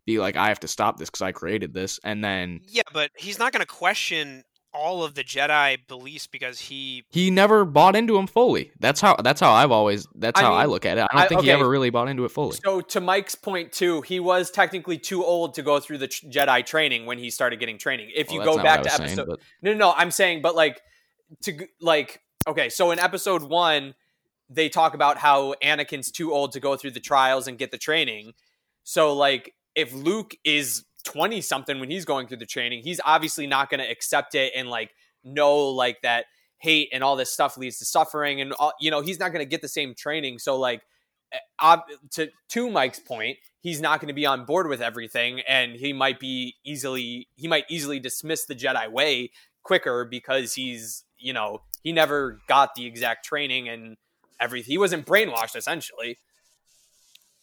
be like, I have to stop this because I created this. And then yeah, but he's not going to question all of the Jedi beliefs because he he never bought into him fully. That's how that's how I've always that's I how I look at it. I don't I- think he ever really bought into it fully. So to Mike's point too, he was technically too old to go through the tr- Jedi training when he started getting training. If Well, you that's go back to I was saying, episode, but- no, no, no, I'm saying, but like to g- like okay, so in episode one, they talk about how Anakin's too old to go through the trials and get the training. So like if Luke is 20 something when he's going through the training, he's obviously not going to accept it and like know like that hate and all this stuff leads to suffering and all, you know, he's not going to get the same training. So like eh, to to Mike's point, he's not going to be on board with everything and he might be easily he might easily dismiss the Jedi way quicker because he's, you know, he never got the exact training and everything. He wasn't brainwashed essentially.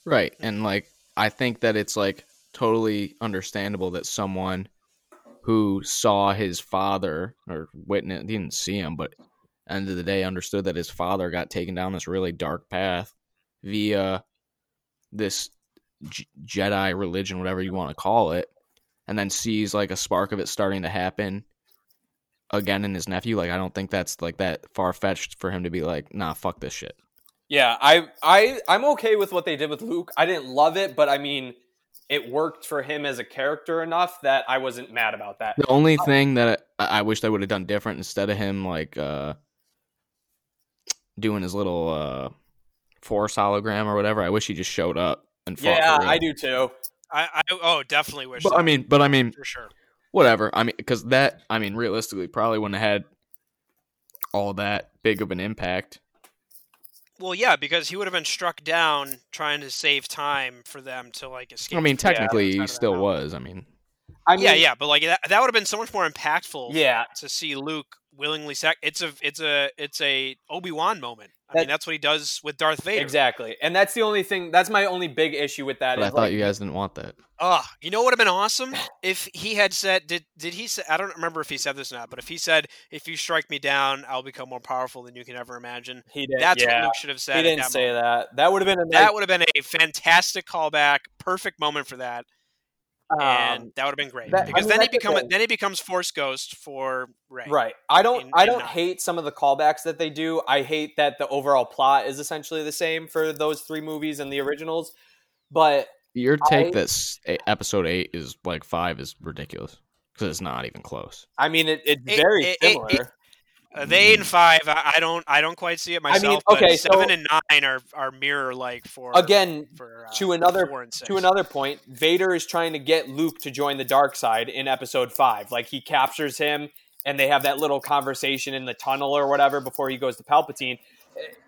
Right. And like I think that it's like totally understandable that someone who saw his father or witness didn't see him, but end of the day understood that his father got taken down this really dark path via this J- Jedi religion, whatever you want to call it, and then sees like a spark of it starting to happen again in his nephew. Like I don't think that's like that far fetched for him to be like, nah, fuck this shit. Yeah, I I I'm okay with what they did with Luke. I didn't love it, but I mean, it worked for him as a character enough that I wasn't mad about that. The only thing that I, I wish they would have done different instead of him like uh doing his little uh force hologram or whatever, I wish he just showed up and fought. Yeah, for. I do too. I, I oh definitely wish. But that, I mean, but I mean, for sure. whatever. I mean, because that, I mean, realistically, probably wouldn't have had all that big of an impact. Well, yeah, because he would have been struck down trying to save time for them to like escape. I mean, technically, outside he still was. I mean, I mean, yeah, yeah, but like that, that would have been so much more impactful. yeah. to see Luke willingly sac. It's a it's a it's a Obi Wan moment. I That- mean, that's what he does with Darth Vader. Exactly, and that's the only thing. That's my only big issue with that. but I thought like, you guys didn't want that. Oh, you know what would have been awesome if he had said did did he say I don't remember if he said this or not, but if he said if you strike me down, I'll become more powerful than you can ever imagine. he did. That's yeah, what Luke should have said. he didn't that say moment. that. That would have been a nice, That would have been a fantastic callback, perfect moment for that. And Um, that would have been great that- I because mean, then he that's become then he becomes Force Ghost for Rey. Right. I don't in- I in don't nine. hate some of the callbacks that they do. I hate that the overall plot is essentially the same for those three movies and the originals. But Your take I- that episode eight is like five is ridiculous because it's not even close. I mean it, it's It- very it- it- similar. It- Uh, the eight and five, I, I don't I don't quite see it myself. I myself. mean, but okay, so- seven and nine are are mirror like for Again, for uh, to another four and six. to another point, Vader is trying to get Luke to join the dark side in episode 5. Like he captures him and they have that little conversation in the tunnel or whatever before he goes to Palpatine.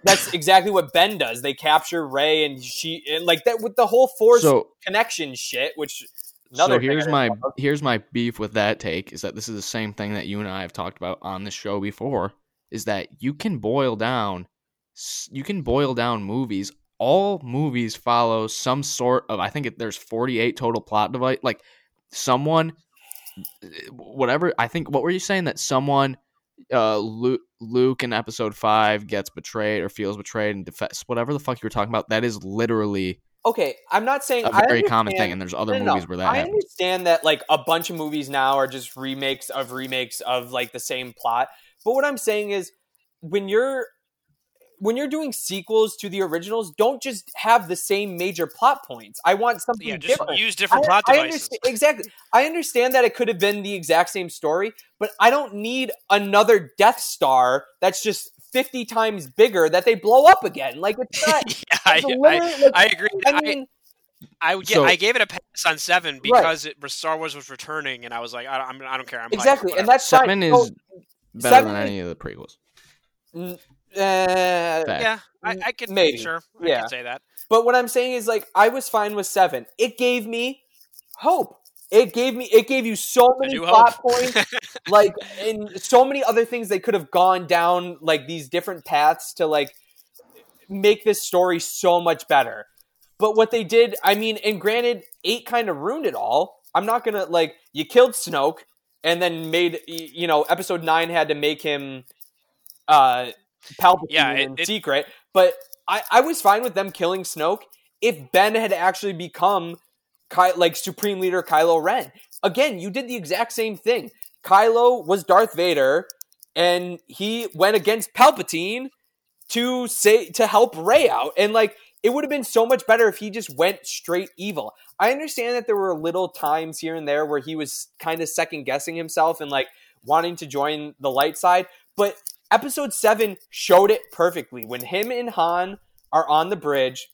That's exactly what Ben does. They capture Rey and she and like that with the whole force So connection shit, which another so here's my love. here's my beef with that take is that this is the same thing that you and I have talked about on the show before is that you can boil down you can boil down movies all movies follow some sort of I think it, there's 48 total plot device like someone whatever I think what were you saying that someone uh Luke, Luke in episode 5 gets betrayed or feels betrayed and defense whatever the fuck you were talking about that is literally Okay, I'm not saying a very common thing and there's other No, no, movies where that I happens understand that like a bunch of movies now are just remakes of remakes of like the same plot. But what I'm saying is when you're when you're doing sequels to the originals, don't just have the same major plot points. I want something yeah, just different. use different I- plot I devices. understand, exactly. I understand that it could have been the exact same story, but I don't need another Death Star that's just 50 times bigger that they blow up again. Like it's not yeah, I, it's I, literally, like, I agree. I I, mean, I, would get, So- I gave it a pass on seven because it Star Wars was returning, and I was like, I, I'm, I don't care. I'm hyped, exactly, and whatever. that's fine. Seven So, is better seven than any of the prequels. Uh, yeah, I, I could Maybe. sure, I Yeah. could say that. But what I'm saying is like I was fine with seven. It gave me hope. It gave me it gave you so many plot points, like and so many other things they could have gone down like these different paths to like make this story so much better. But what they did, I mean, and granted, eight kind of ruined it all. I'm not gonna like you killed Snoke and then made you know episode nine had to make him uh Palpatine Yeah, it- in it- secret. But I, I was fine with them killing Snoke if Ben had actually become Ky- like Supreme Leader Kylo Ren. Again, you did the exact same thing. Kylo was Darth Vader, and he went against Palpatine to say to help Rey out, and like it would have been so much better if he just went straight evil. I understand that there were little times here and there where he was kind of second guessing himself and like wanting to join the light side, but episode 7 showed it perfectly when him and Han are on the bridge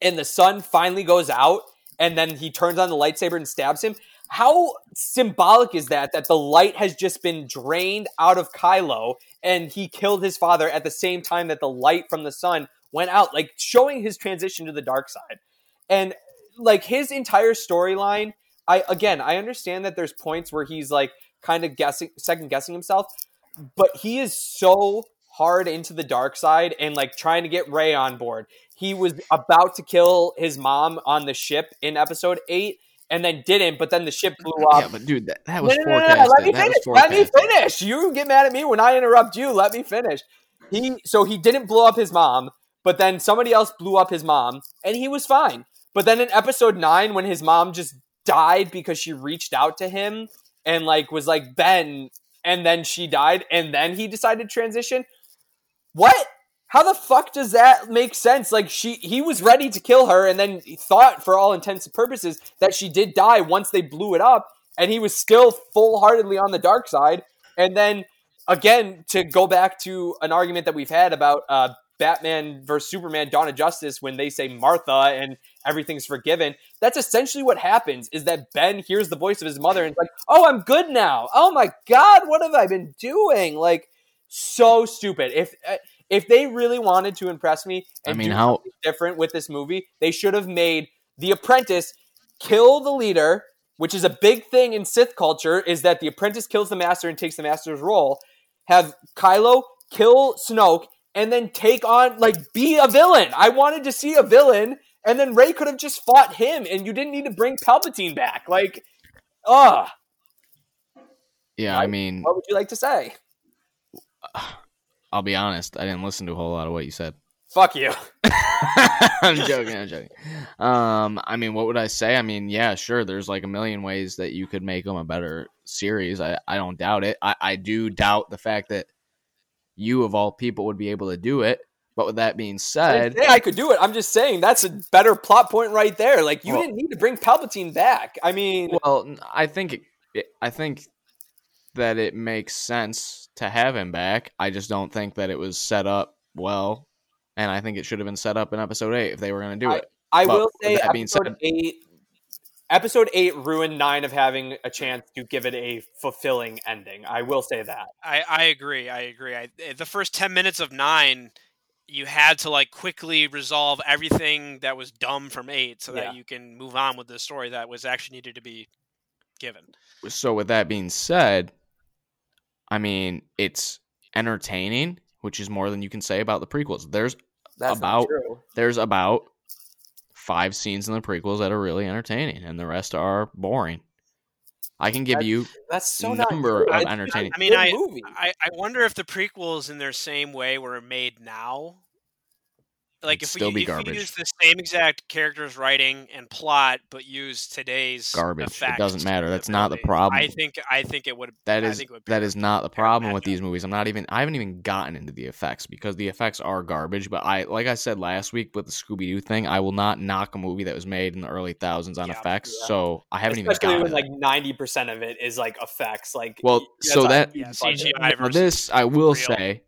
and the sun finally goes out and then he turns on the lightsaber and stabs him. How symbolic is that that the light has just been drained out of Kylo and he killed his father at the same time that the light from the sun went out, like showing his transition to the dark side. And like his entire storyline, I again, I understand that there's points where he's like kind of guessing second guessing himself, but he is so hard into the dark side and like trying to get Rey on board. He was about to kill his mom on the ship in episode 8 and then didn't, but then the ship blew up. Yeah, but dude, that, that was no, no, no, forecasted. Let me finish. Let me finish. You get mad at me when I interrupt you. Let me finish. He so he didn't blow up his mom, but then somebody else blew up his mom, and he was fine. But then in episode nine, when his mom just died because she reached out to him and like was like Ben, and then she died, and then he decided to transition. What? How the fuck does that make sense? Like she he was ready to kill her and then thought for all intents and purposes that she did die once they blew it up and he was still full-heartedly on the dark side. And then again to go back to an argument that we've had about uh Batman versus Superman Dawn of Justice when they say Martha and everything's forgiven. That's essentially what happens is that Ben hears the voice of his mother and like, "Oh, I'm good now. Oh my god, what have I been doing?" Like so stupid. If uh, if they really wanted to impress me I mean, do how- something different with this movie, they should have made the apprentice kill the leader, which is a big thing in Sith culture, is that the apprentice kills the master and takes the master's role. Have Kylo kill Snoke and then take on like be a villain. I wanted to see a villain, and then Rey could have just fought him, and you didn't need to bring Palpatine back. Like, ugh. Yeah, I mean, What would you like to say? I'll be honest. I didn't listen to a whole lot of what you said. Fuck you. I'm joking. I'm joking. Um, I mean, what would I say? I mean, yeah, sure. There's like a million ways that you could make them a better series. I, I don't doubt it. I, I do doubt the fact that you of all people would be able to do it. But with that being said, didn't I could do it. I'm just saying that's a better plot point right there. Like you Well- didn't need to bring Palpatine back. I mean, well, I think it, I think that it makes sense to have him back. I just don't think that it was set up well, and I think it should have been set up in episode eight if they were going to do it. I but will say that being episode said- eight. Episode eight ruined nine of having a chance to give it a fulfilling ending. I will say that. I, I agree. I agree. I, eh, the first ten minutes of nine, you had to like quickly resolve everything that was dumb from eight, so Yeah. that you can move on with the story that was actually needed to be given. so with that being said, I mean it's entertaining, which is more than you can say about the prequels. There's That's About- there's about five scenes in the prequels that are really entertaining, and the rest are boring. I can give That's you That's so number not of It's entertaining- I mean, I- I, I wonder if the prequels, in their same way, were made now. Like It'd if still we, be if garbage. we use the same exact characters, writing, and plot, but use today's Garbage. It doesn't matter. That's not the problem. I think I think it would. that I is think it would be that a is not the problem with these movies. I'm not even I haven't even gotten into the effects because the effects are garbage. But I like I said last week with the Scooby Doo thing, I will not knock a movie that was made in the early thousands on Yeah, effects. yeah. So I haven't Especially even when like ninety percent of it is like effects. Like Well, so that- huge Yeah. CGI Now, versus this I will real. say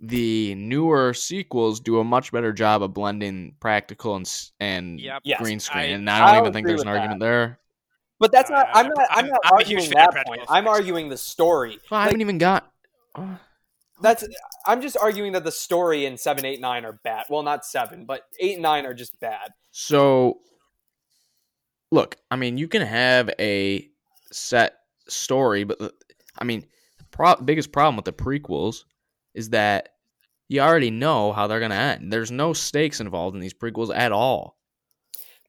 the newer sequels do a much better job of blending practical and and Yep. Yes, green screen, I- and I don't I'll even think there's an that. argument there. But that's Uh, not. I'm I'm- not. I'm I'm- not I'm arguing that practical point. I'm arguing the story. Well, I Like, haven't even got. uh, That's. I'm just arguing that the story in seven, eight, nine are bad. Well, not seven, but eight and nine are just bad. So, look, I mean, you can have a set story, but I mean, the pro- biggest problem with the prequels is that you already know how they're going to end. There's no stakes involved in these prequels at all.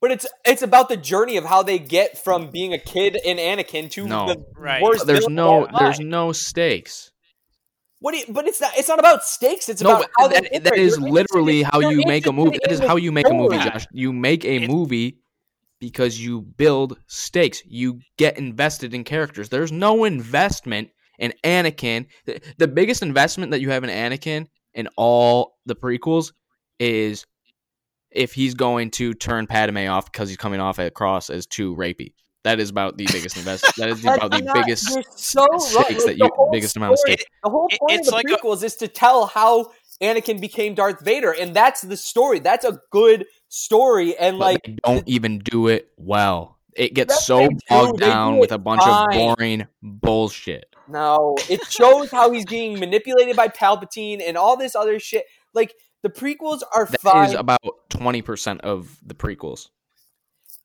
But it's it's about the journey of how they get from being a kid in Anakin to No. the Right. worst. There's no all time. there's no stakes. What? You, but it's not. It's not about stakes. It's No, about how but they that, get that there. is You're literally interested- how you're make a movie. That in is the how you make a movie. Josh. You make a movie because you build stakes. You get invested in characters. There's no investment in Anakin. The, the biggest investment that you have in Anakin in all the prequels is if he's going to turn Padme off because he's coming off at cross as too rapey. That is about the biggest investment. That is about the not- biggest you're so stakes Like, that the you whole biggest amount of story- stakes. The whole It- point of the like a- prequels is to tell how Anakin became Darth Vader, and that's the story. That's a good story, and but like they don't even do it well. It gets so they do. bogged down do with a bunch fine. of boring bullshit. No, it shows how he's being manipulated by Palpatine and all this other shit. Like the prequels are That is fine, about twenty percent of the prequels.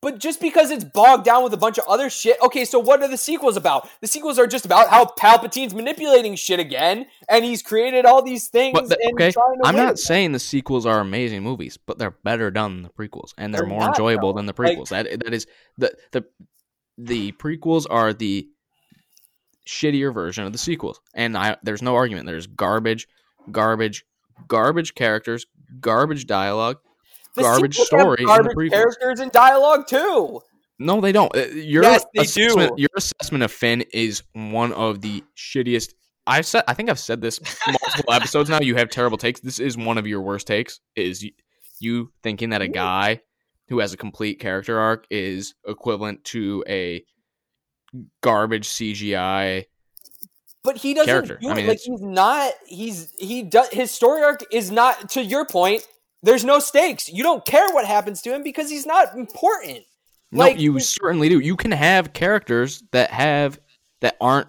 but just because it's bogged down with a bunch of other shit. Okay, so what are the sequels about? The sequels are just about how Palpatine's manipulating shit again, and he's created all these things. The- and okay, trying to I'm not saying the sequels are amazing movies, but they're better done than the prequels, and they're, They're more not, enjoyable though. than the Like- prequels. that that is the the the prequels are the shittier version of the sequels, and I there's no argument. There's garbage, garbage, garbage characters, garbage dialogue. The garbage story in the garbage characters and dialogue too. No, they don't. Uh, Your Yes, they assessment, do. Your assessment of Finn is one of the shittiest. I've said. I think I've said this multiple episodes now. You have terrible takes. This is one of your worst takes. Is you thinking that a guy who has a complete character arc is equivalent to a garbage CGI? But he doesn't Character. do I mean, like it's- he's not. He's he does his story arc is not. To your point, there's no stakes. You don't care what happens to him because he's not important. No, Like, you certainly do. You can have characters that have that aren't.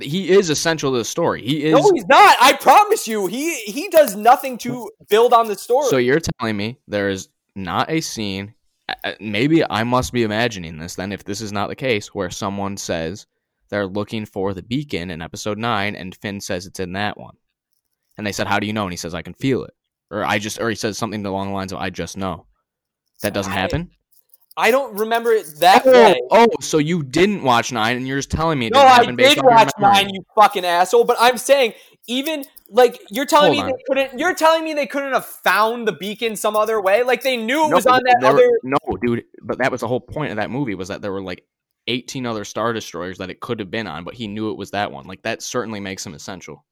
He is essential to the story. He is. No, he's not. I promise you, he he does nothing to build on the story. So you're telling me there is not a scene, Uh, maybe I must be imagining this then if this is not the case, where someone says they're looking for the beacon in episode 9 and Finn says it's in that one. And they said, How do you know? And he says, I can feel it. Or I just, or he says something along the lines of, I just know. That doesn't happen? I don't remember it that Oh, way. oh, so you didn't watch 9 and you're just telling me it No, didn't I based did your watch nine, you fucking asshole. But I'm saying even like you're telling Hold me on. they couldn't. You're telling me they couldn't have found the beacon some other way. Like they knew it No, was on that there were- other. no, dude. But that was the whole point of that movie was that there were like 18 other star destroyers that it could have been on, but he knew it was that one. Like that certainly makes him essential.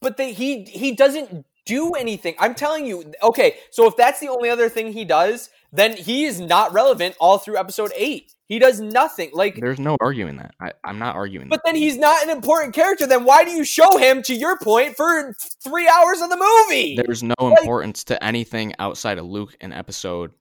But they, he he doesn't do anything. I'm telling you. Okay, so if that's the only other thing he does, then he is not relevant all through episode eight. He does nothing. Like There's no arguing that. I, I'm not arguing. But that. then he's not an important character. Then why do you show him, to your point, for three hours of the movie? There's no Like- importance to anything outside of Luke in episode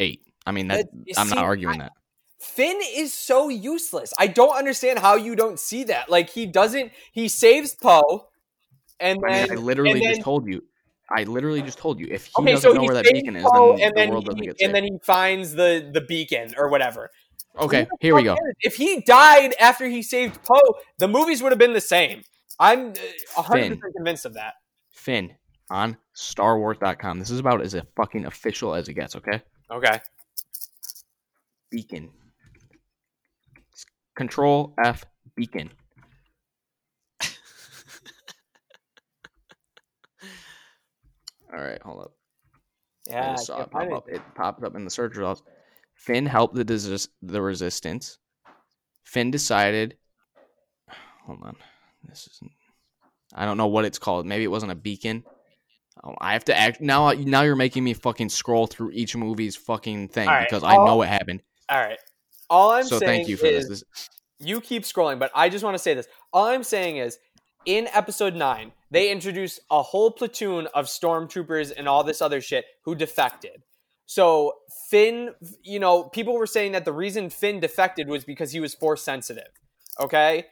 eight. I mean, that you I'm see, not arguing that. Finn is so useless. I don't understand how you don't see that. Like he doesn't. He saves Poe, and I then I literally then- just told you. I literally just told you. If he okay, doesn't so know where that beacon is, then and the then world doesn't he, get and then he finds the the beacon or whatever. okay, here we go. cares? If he died after he saved Poe, the movies would have been the same. I'm uh, hundred Finn. percent convinced of that. Finn on StarWars.com. This is about as a fucking official as it gets. Okay. Okay. beacon. Control F beacon. All right, hold up. I Yeah. just saw it pop up. It popped up in the search results. Finn helped the desist- the resistance. Finn decided. Hold on, this isn't. I don't know what it's called. Maybe it wasn't a beacon. Oh, I have to act now. Now you're making me fucking scroll through each movie's fucking thing right, because I know it happened. All right. All I'm so saying thank you for is, this. this. you keep scrolling, but I just want to say this. All I'm saying is, in episode nine, they introduced a whole platoon of stormtroopers and all this other shit who defected. So Finn, you know, people were saying that the reason Finn defected was because he was force sensitive. Okay.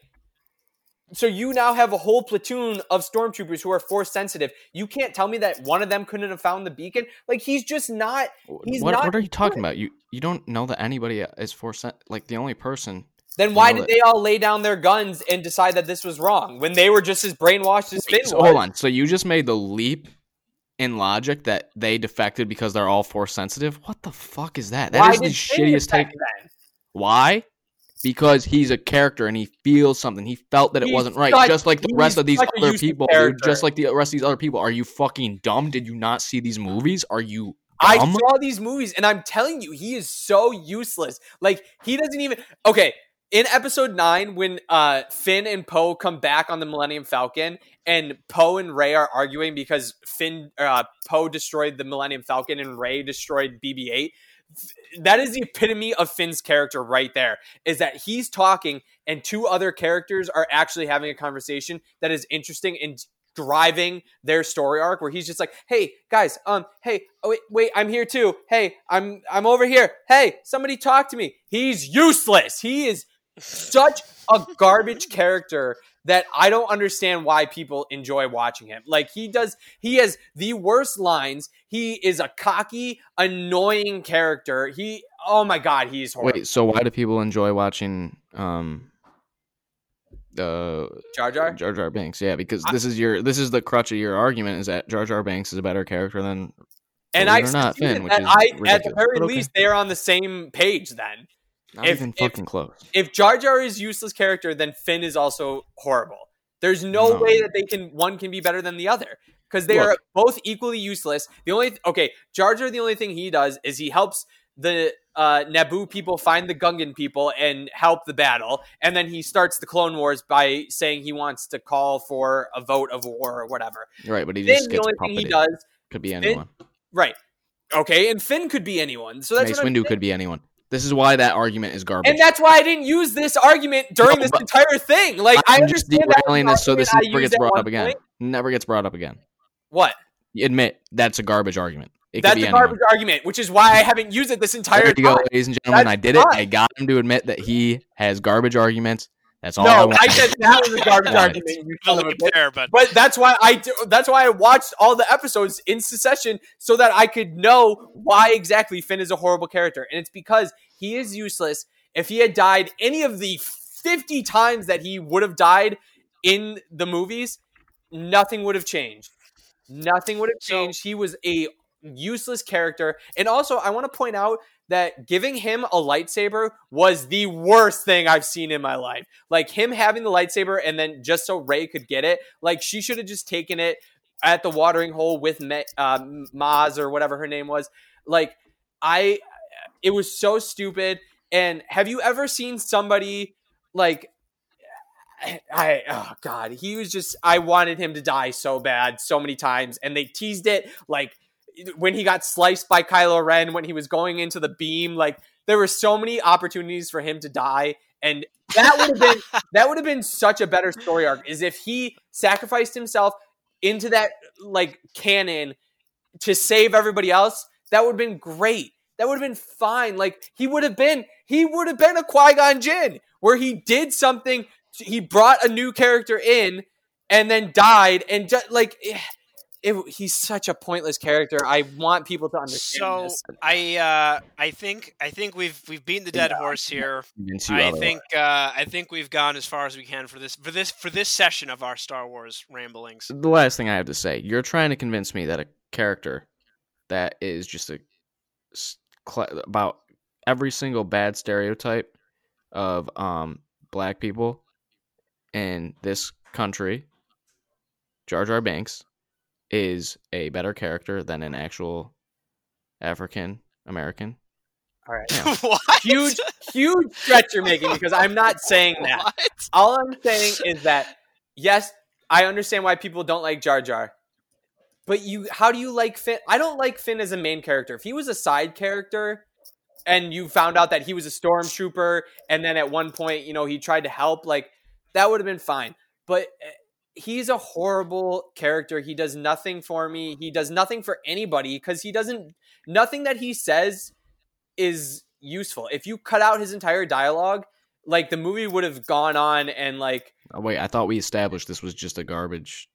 So you now have a whole platoon of stormtroopers who are force sensitive. You can't tell me that one of them couldn't have found the beacon. Like he's just not. He's what, not what are you talking about? You you don't know that anybody is force like the only person. Then You why know did they all lay down their guns and decide that this was wrong when they were just as brainwashed as Finn so was? hold on. So you just made the leap in logic that they defected because they're all force sensitive. What the fuck is that? That Why is the Finn shittiest take. then? Why? Because he's a character and he feels something. He felt that it He's wasn't right, such- just like the rest of these other people, dude. Just like the rest of these other people. Are you fucking dumb? Did you not see these movies? Are you I saw these movies and I'm telling you, he is so useless. Like he doesn't even. Okay, in episode nine, when uh Finn and Poe come back on the Millennium Falcon, and Poe and Rey are arguing because Finn, uh, Poe destroyed the Millennium Falcon and Rey destroyed BB-8. That is the epitome of Finn's character right there. Is that he's talking and two other characters are actually having a conversation that is interesting and driving their story arc where he's just like hey guys um hey oh, wait wait i'm here too hey i'm i'm over here hey somebody talk to me he's useless he is such a garbage character that i don't understand why people enjoy watching him. Like he does he has the worst lines. He is a cocky annoying character. He oh my god he's horrible. Wait, so why do people enjoy watching um uh jar jar? Jar Jar Binks? Yeah, because this is your this is the crutch of your argument is that Jar Jar Binks is a better character than and i it or not, Finn, which that is I, at the very okay. least they are on the same page then not If- even if- fucking close. if Jar Jar is useless character, then Finn is also horrible. There's no, No. way that they can one can be better than the other because they are both equally useless. The only okay, Jar Jar, the only thing he does is he helps the uh, Naboo people find the Gungan people and help the battle, and then he starts the Clone Wars by saying he wants to call for a vote of war or whatever. Right, but he Then just the gets only thing he does, Could be Finn- anyone. right? Okay, and Finn could be anyone. So that's Mace Windu could be anyone. This is why that argument is garbage. And that's why I didn't use this argument during No, this entire thing. Like I I'm just understand was derailing this so this I never gets brought up again. point. Never gets brought up again. What? You admit that's a garbage argument. It could That's be a anyone. garbage argument, which is why I haven't used it this entire There you go, time. ladies and gentlemen. That's I did it. I got him to admit that he has garbage arguments. That's all No, want. I said that was a garbage Got it. argument. You The son of a leap bitch. there, but But that's why I do, that's why I watched all the episodes in succession so that I could know why exactly Finn is a horrible character, and it's because he is useless. If he had died any of the fifty times that he would have died in the movies, nothing would have changed. Nothing would have So- changed. he was a useless character, and also I want to point out that giving him a lightsaber was the worst thing I've seen in my life. Like him having the lightsaber and then just so Rey could get it, like she should have just taken it at the watering hole with uh, Maz or whatever her name was. Like I, it was so stupid. And have you ever seen somebody like? I oh god, he was just I wanted him to die so bad so many times, and they teased it like when he got sliced by Kylo Ren when he was going into the beam. Like there were so many opportunities for him to die, and that would have been that would have been such a better story arc. Is if he sacrificed himself into that like cannon to save everybody else. That would have been great. That would have been fine. Like he would have been he would have been a Qui Gon Jinn where he did something. He brought a new character in and then died and just like. Eh, it, he's such a pointless character. I want people to understand So this. I uh, I think I think we've we've beaten the dead horse here. I think uh, I think we've gone as far as we can for this for this for this session of our Star Wars ramblings. the last thing I have to say, you're trying to convince me that a character that is just a s- cl- about every single bad stereotype of um black people in this country, Jar Jar Binks, is a better character than an actual African American. All right, Yeah. what? huge, huge stretch you're making because I'm not saying that. What? All I'm saying is that yes, I understand why people don't like Jar Jar. But you how do you like Finn? I don't like Finn as a main character. If he was a side character and you found out that he was a stormtrooper and then at one point, you know, he tried to help, like that would have been fine. But eh, he's a horrible character. He does nothing for me. He does nothing for anybody because he doesn't nothing that he says is useful. If you cut out his entire dialogue, like the movie would have gone on and like Oh, wait, I thought we established this was just a garbage.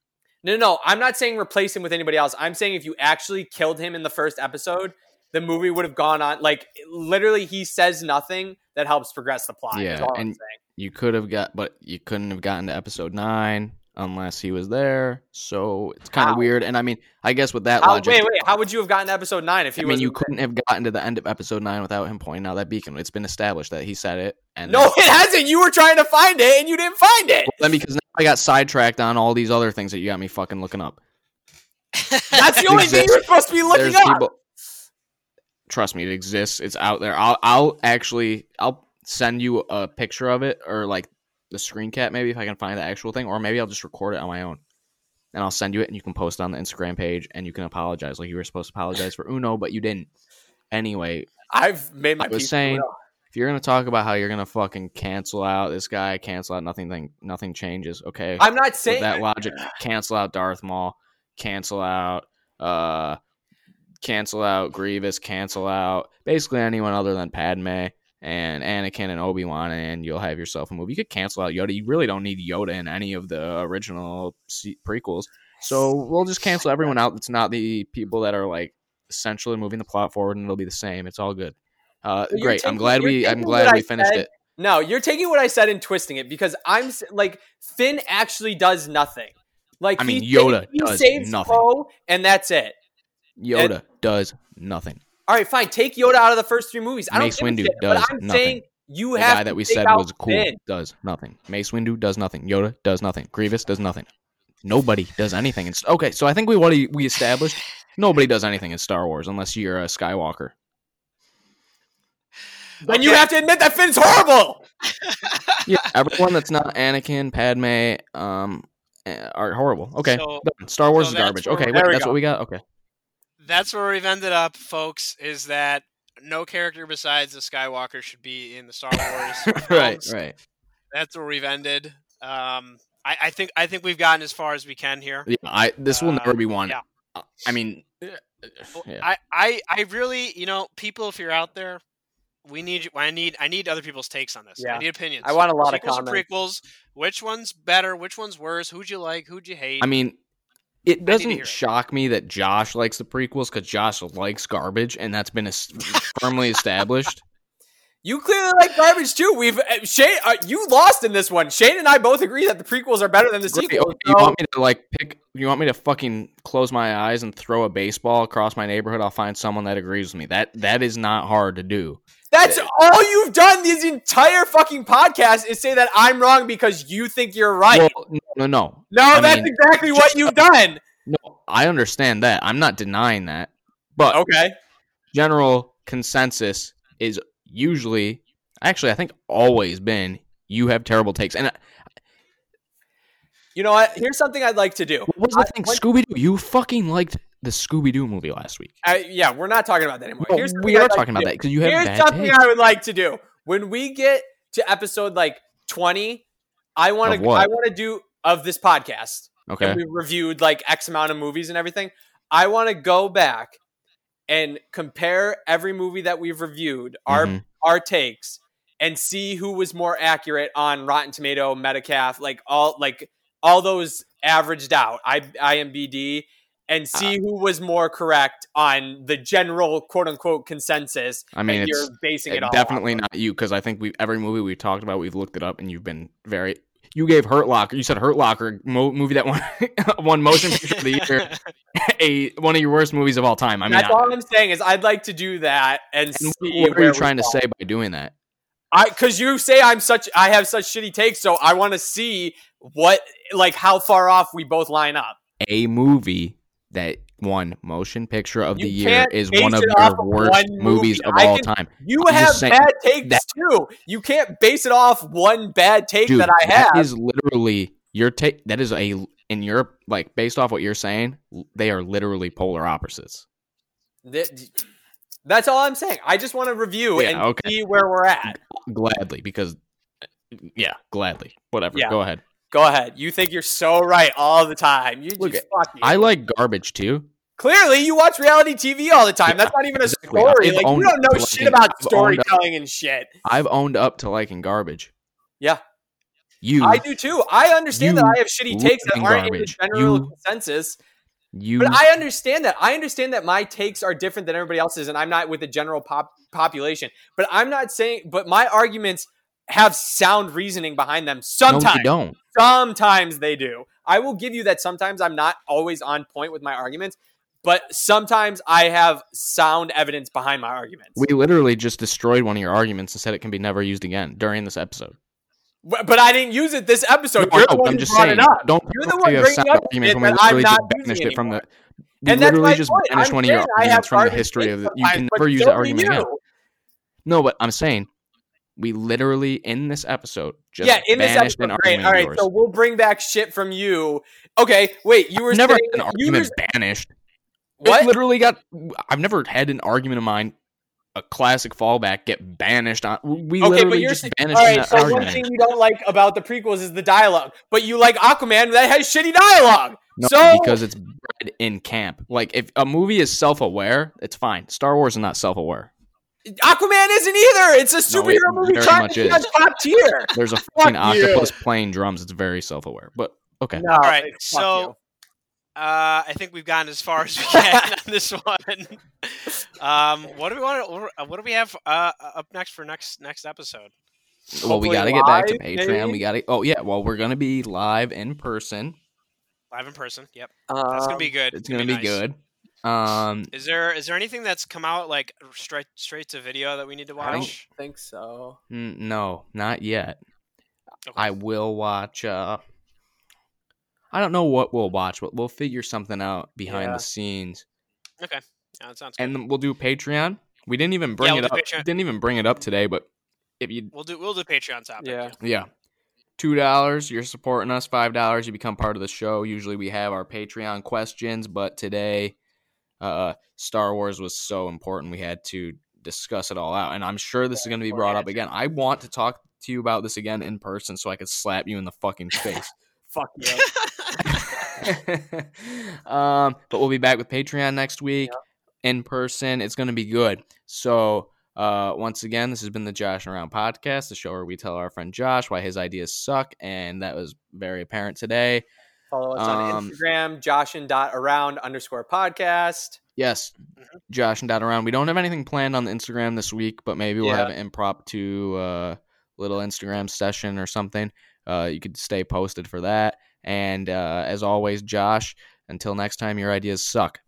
no, no, no. I'm not saying replace him with anybody else. I'm saying if you actually killed him in the first episode, the movie would have gone on. Like literally, he says nothing that helps progress the plot. Yeah, and- saying. You could have got, but you couldn't have gotten to episode nine unless he was there. So it's kind of weird. And I mean, I guess with that How, logic, wait, wait. How would you have gotten to episode nine if he I mean, you couldn't have gotten to the end of episode nine without him pointing out that beacon. It's been established that he said it, and No, it hasn't. You were trying to find it and you didn't find it. then because now I got sidetracked on all these other things that you got me fucking looking up. That's the only thing you're supposed to be looking There's up. people. Trust me, it exists. It's out there. I'll, I'll actually, I'll send you a picture of it or like the screen cap, maybe if I can find the actual thing, or maybe I'll just record it on my own, and I'll send you it, and you can post it on the Instagram page, and you can apologize like you were supposed to apologize for Uno, but you didn't. Anyway, I've made my I was saying- if you're gonna talk about how you're gonna fucking cancel out this guy, cancel out nothing, thing, nothing changes. Okay, I'm not with saying that logic, cancel out Darth Maul, cancel out, uh, cancel out Grievous, cancel out basically anyone other than Padme and Anakin and Obi Wan, and you'll have yourself a movie. You could cancel out Yoda. You really don't need Yoda in any of the original prequels. So we'll just cancel everyone out. That's not the people that are like essentially moving the plot forward, and it'll be the same. It's all good. Uh, great. I'm glad we. I'm glad we finished said it. No, you're taking what I said and twisting it because I'm like Finn actually does nothing. Like I mean, he, Yoda he does saves nothing. Poe, and that's it. Yoda does nothing. All right, fine. Take Yoda out of the first three movies. I don't Mace give a Windu shit, does but I'm nothing. saying you The have guy that we said was cool Finn. does nothing. Mace Windu does nothing. Yoda does nothing. Grievous does nothing. Nobody does anything. It's okay. So I think we what we established. Nobody does anything in Star Wars unless you're a Skywalker. Then you have to admit that Finn's horrible. Yeah, everyone that's not Anakin, Padme, um, eh, are horrible. Okay, So- Star Wars so is garbage. Okay, wait, that's go. what we got. Okay, That's where we've ended up, folks. Is that no character besides the Skywalker should be in the Star Wars right, films. right. That's where we've ended. Um, I, I think I think we've gotten as far as we can here. Yeah, I this will Uh, never be one. yeah. I mean, yeah. I, I, I really, you know, people, if you're out there, we need you. I need, I need other people's takes on this. Yeah. I need opinions. I want a lot of Sequels or comments. prequels. Which one's better? Which one's worse? Who'd you like? Who'd you hate? I mean, it doesn't it. shock me that Josh likes the prequels because Josh likes garbage, and that's been es- firmly established. You clearly like garbage too. We've uh, Shane, uh, you lost in this one. Shane and I both agree that the prequels are better than the Great. sequels. Okay, you want me to like pick? You want me to fucking close my eyes and throw a baseball across my neighborhood? I'll find someone that agrees with me. That that is not hard to do. That's all you've done this entire fucking podcast is say that I'm wrong because you think you're right. Well, no, no, no, no, I that's mean, exactly what you've done. no. I understand that. I'm not denying that. But Okay. general consensus is usually, actually, I think always been you have terrible takes. And uh, You know what? Here's something I'd like to do. what was the I- thing? Scooby Doo. You fucking liked the Scooby Doo movie last week. I, yeah, we're not talking about that anymore. No, we are I'd like talking to about that because you have Here's something takes. I would like to do. When we get to episode like 20, I want to? I want to do of this podcast. Okay. We reviewed like X amount of movies and everything. I want to go back and compare every movie that we've reviewed, our Mhm. our takes, and see who was more accurate on Rotten Tomato, Metacalf, like all like all those averaged out. I IMBD and see Uh, who was more correct on the general quote unquote consensus. I mean, that you're basing it Uh, all definitely not you because I think we every movie we've talked about we've looked it up and you've been very. You gave Hurt Locker. You said Hurt Locker mo- movie that won won motion picture of the year. A one of your worst movies of all time. I mean, That's I- all I'm saying is I'd like to do that and, and see what are you trying to say by doing that? I because you say I'm such I have such shitty takes, so I want to see what like how far off we both line up. A movie that won motion picture of You the year is one of your of worst one movies movie. of all can- time. You I'm have saying bad takes that- too. You can't base it off one bad take Dude, that I have. that is literally your take. That is a in your like based off what you're saying. They are literally polar opposites. Th- That's all I'm saying. I just want to review Yeah, and okay. see where we're at. Gladly, because yeah, gladly. Whatever. Yeah. Go ahead. Go ahead. You think you're so right all the time. You Look just you. I like garbage too. Clearly, you watch reality TV all the time. That's not even a exactly. story. I've Like you don't know shit liking- about I've storytelling and shit. I've owned up to liking garbage. Yeah. You, I do too. I understand that I have shitty takes that aren't garbage. in the general You- consensus. you, But I understand that. I understand that my takes are different than everybody else's, and I'm not with the general pop population. But I'm not saying. But my arguments have sound reasoning behind them. Sometimes, you don't. sometimes they do. I will give you that. Sometimes I'm not always on point with my arguments, but sometimes I have sound evidence behind my arguments. We literally just destroyed one of your arguments and said it can be never used again during this episode. But I didn't use it this episode. No, You're no, the one I'm just saying. Don't You're the one bringing sound up argument when we literally not just banished it from the. We And that's literally just point. banished I'm one of your have arguments from the history of the. You can never use that argument again. No, but I'm saying we literally in this episode just yeah, in this episode. argument All right, yours. so we'll bring back shit from you. Okay, wait. You were I've never saying had an you argument were- banished. what? It literally got. I've never had an argument of mine, a classic fallback, get banished on. We Okay, but you're just saying, banished all right. So argument. one thing you don't like about the prequels is the dialogue, but you like Aquaman that has shitty dialogue. No, so because it's bred in camp. Like if a movie is self-aware, it's fine. Star Wars is not self-aware. Aquaman isn't either. It's a No, it superhero movie very trying much to be is. top tier. There's a fucking you. octopus playing drums. It's very self-aware. But okay, No, All right, so. Uh, I think we've gotten as far as we can on this one. Um, what do we want? To, what do we have uh, up next for next next episode? well, we got to get back to Patreon. maybe? We got to. Oh yeah, well we're gonna be live in person. Live in person. Yep, that's gonna be Um, good. It's gonna be nice. good. Um, Is there is there anything that's come out like straight straight to video that we need to watch? I don't think so. n- no, not yet. Okay. I will watch. uh I don't know what we'll watch, but we'll figure something out behind Yeah. the scenes. Okay, yeah, that sounds good. and we'll do Patreon. We didn't even bring we'll it up. Patreon. Didn't even bring it up today, but if you we'll do we'll do Patreon topic. Yeah. yeah, two dollars, you're supporting us. Five dollars, you become part of the show. Usually we have our Patreon questions, but today, uh, Star Wars was so important we had to discuss it all out, and I'm sure this is going to be brought up again. I want to talk to you about this again in person so I could slap you in the fucking face. Fuck you. um, but we'll be back with Patreon next week in person. It's going to be good. So, uh, once again, this has been the Josh Around podcast, the show where we tell our friend Josh why his ideas suck, and that was very apparent today. Follow us on Um, Instagram, Josh and dot around underscore podcast. Yes, Mhm. Josh and dot around. We don't have anything planned on the Instagram this week, but maybe we'll Yeah. have an impromptu uh, little Instagram session or something. Uh, you could stay posted for that. And uh, as always, Josh, until next time, your ideas suck.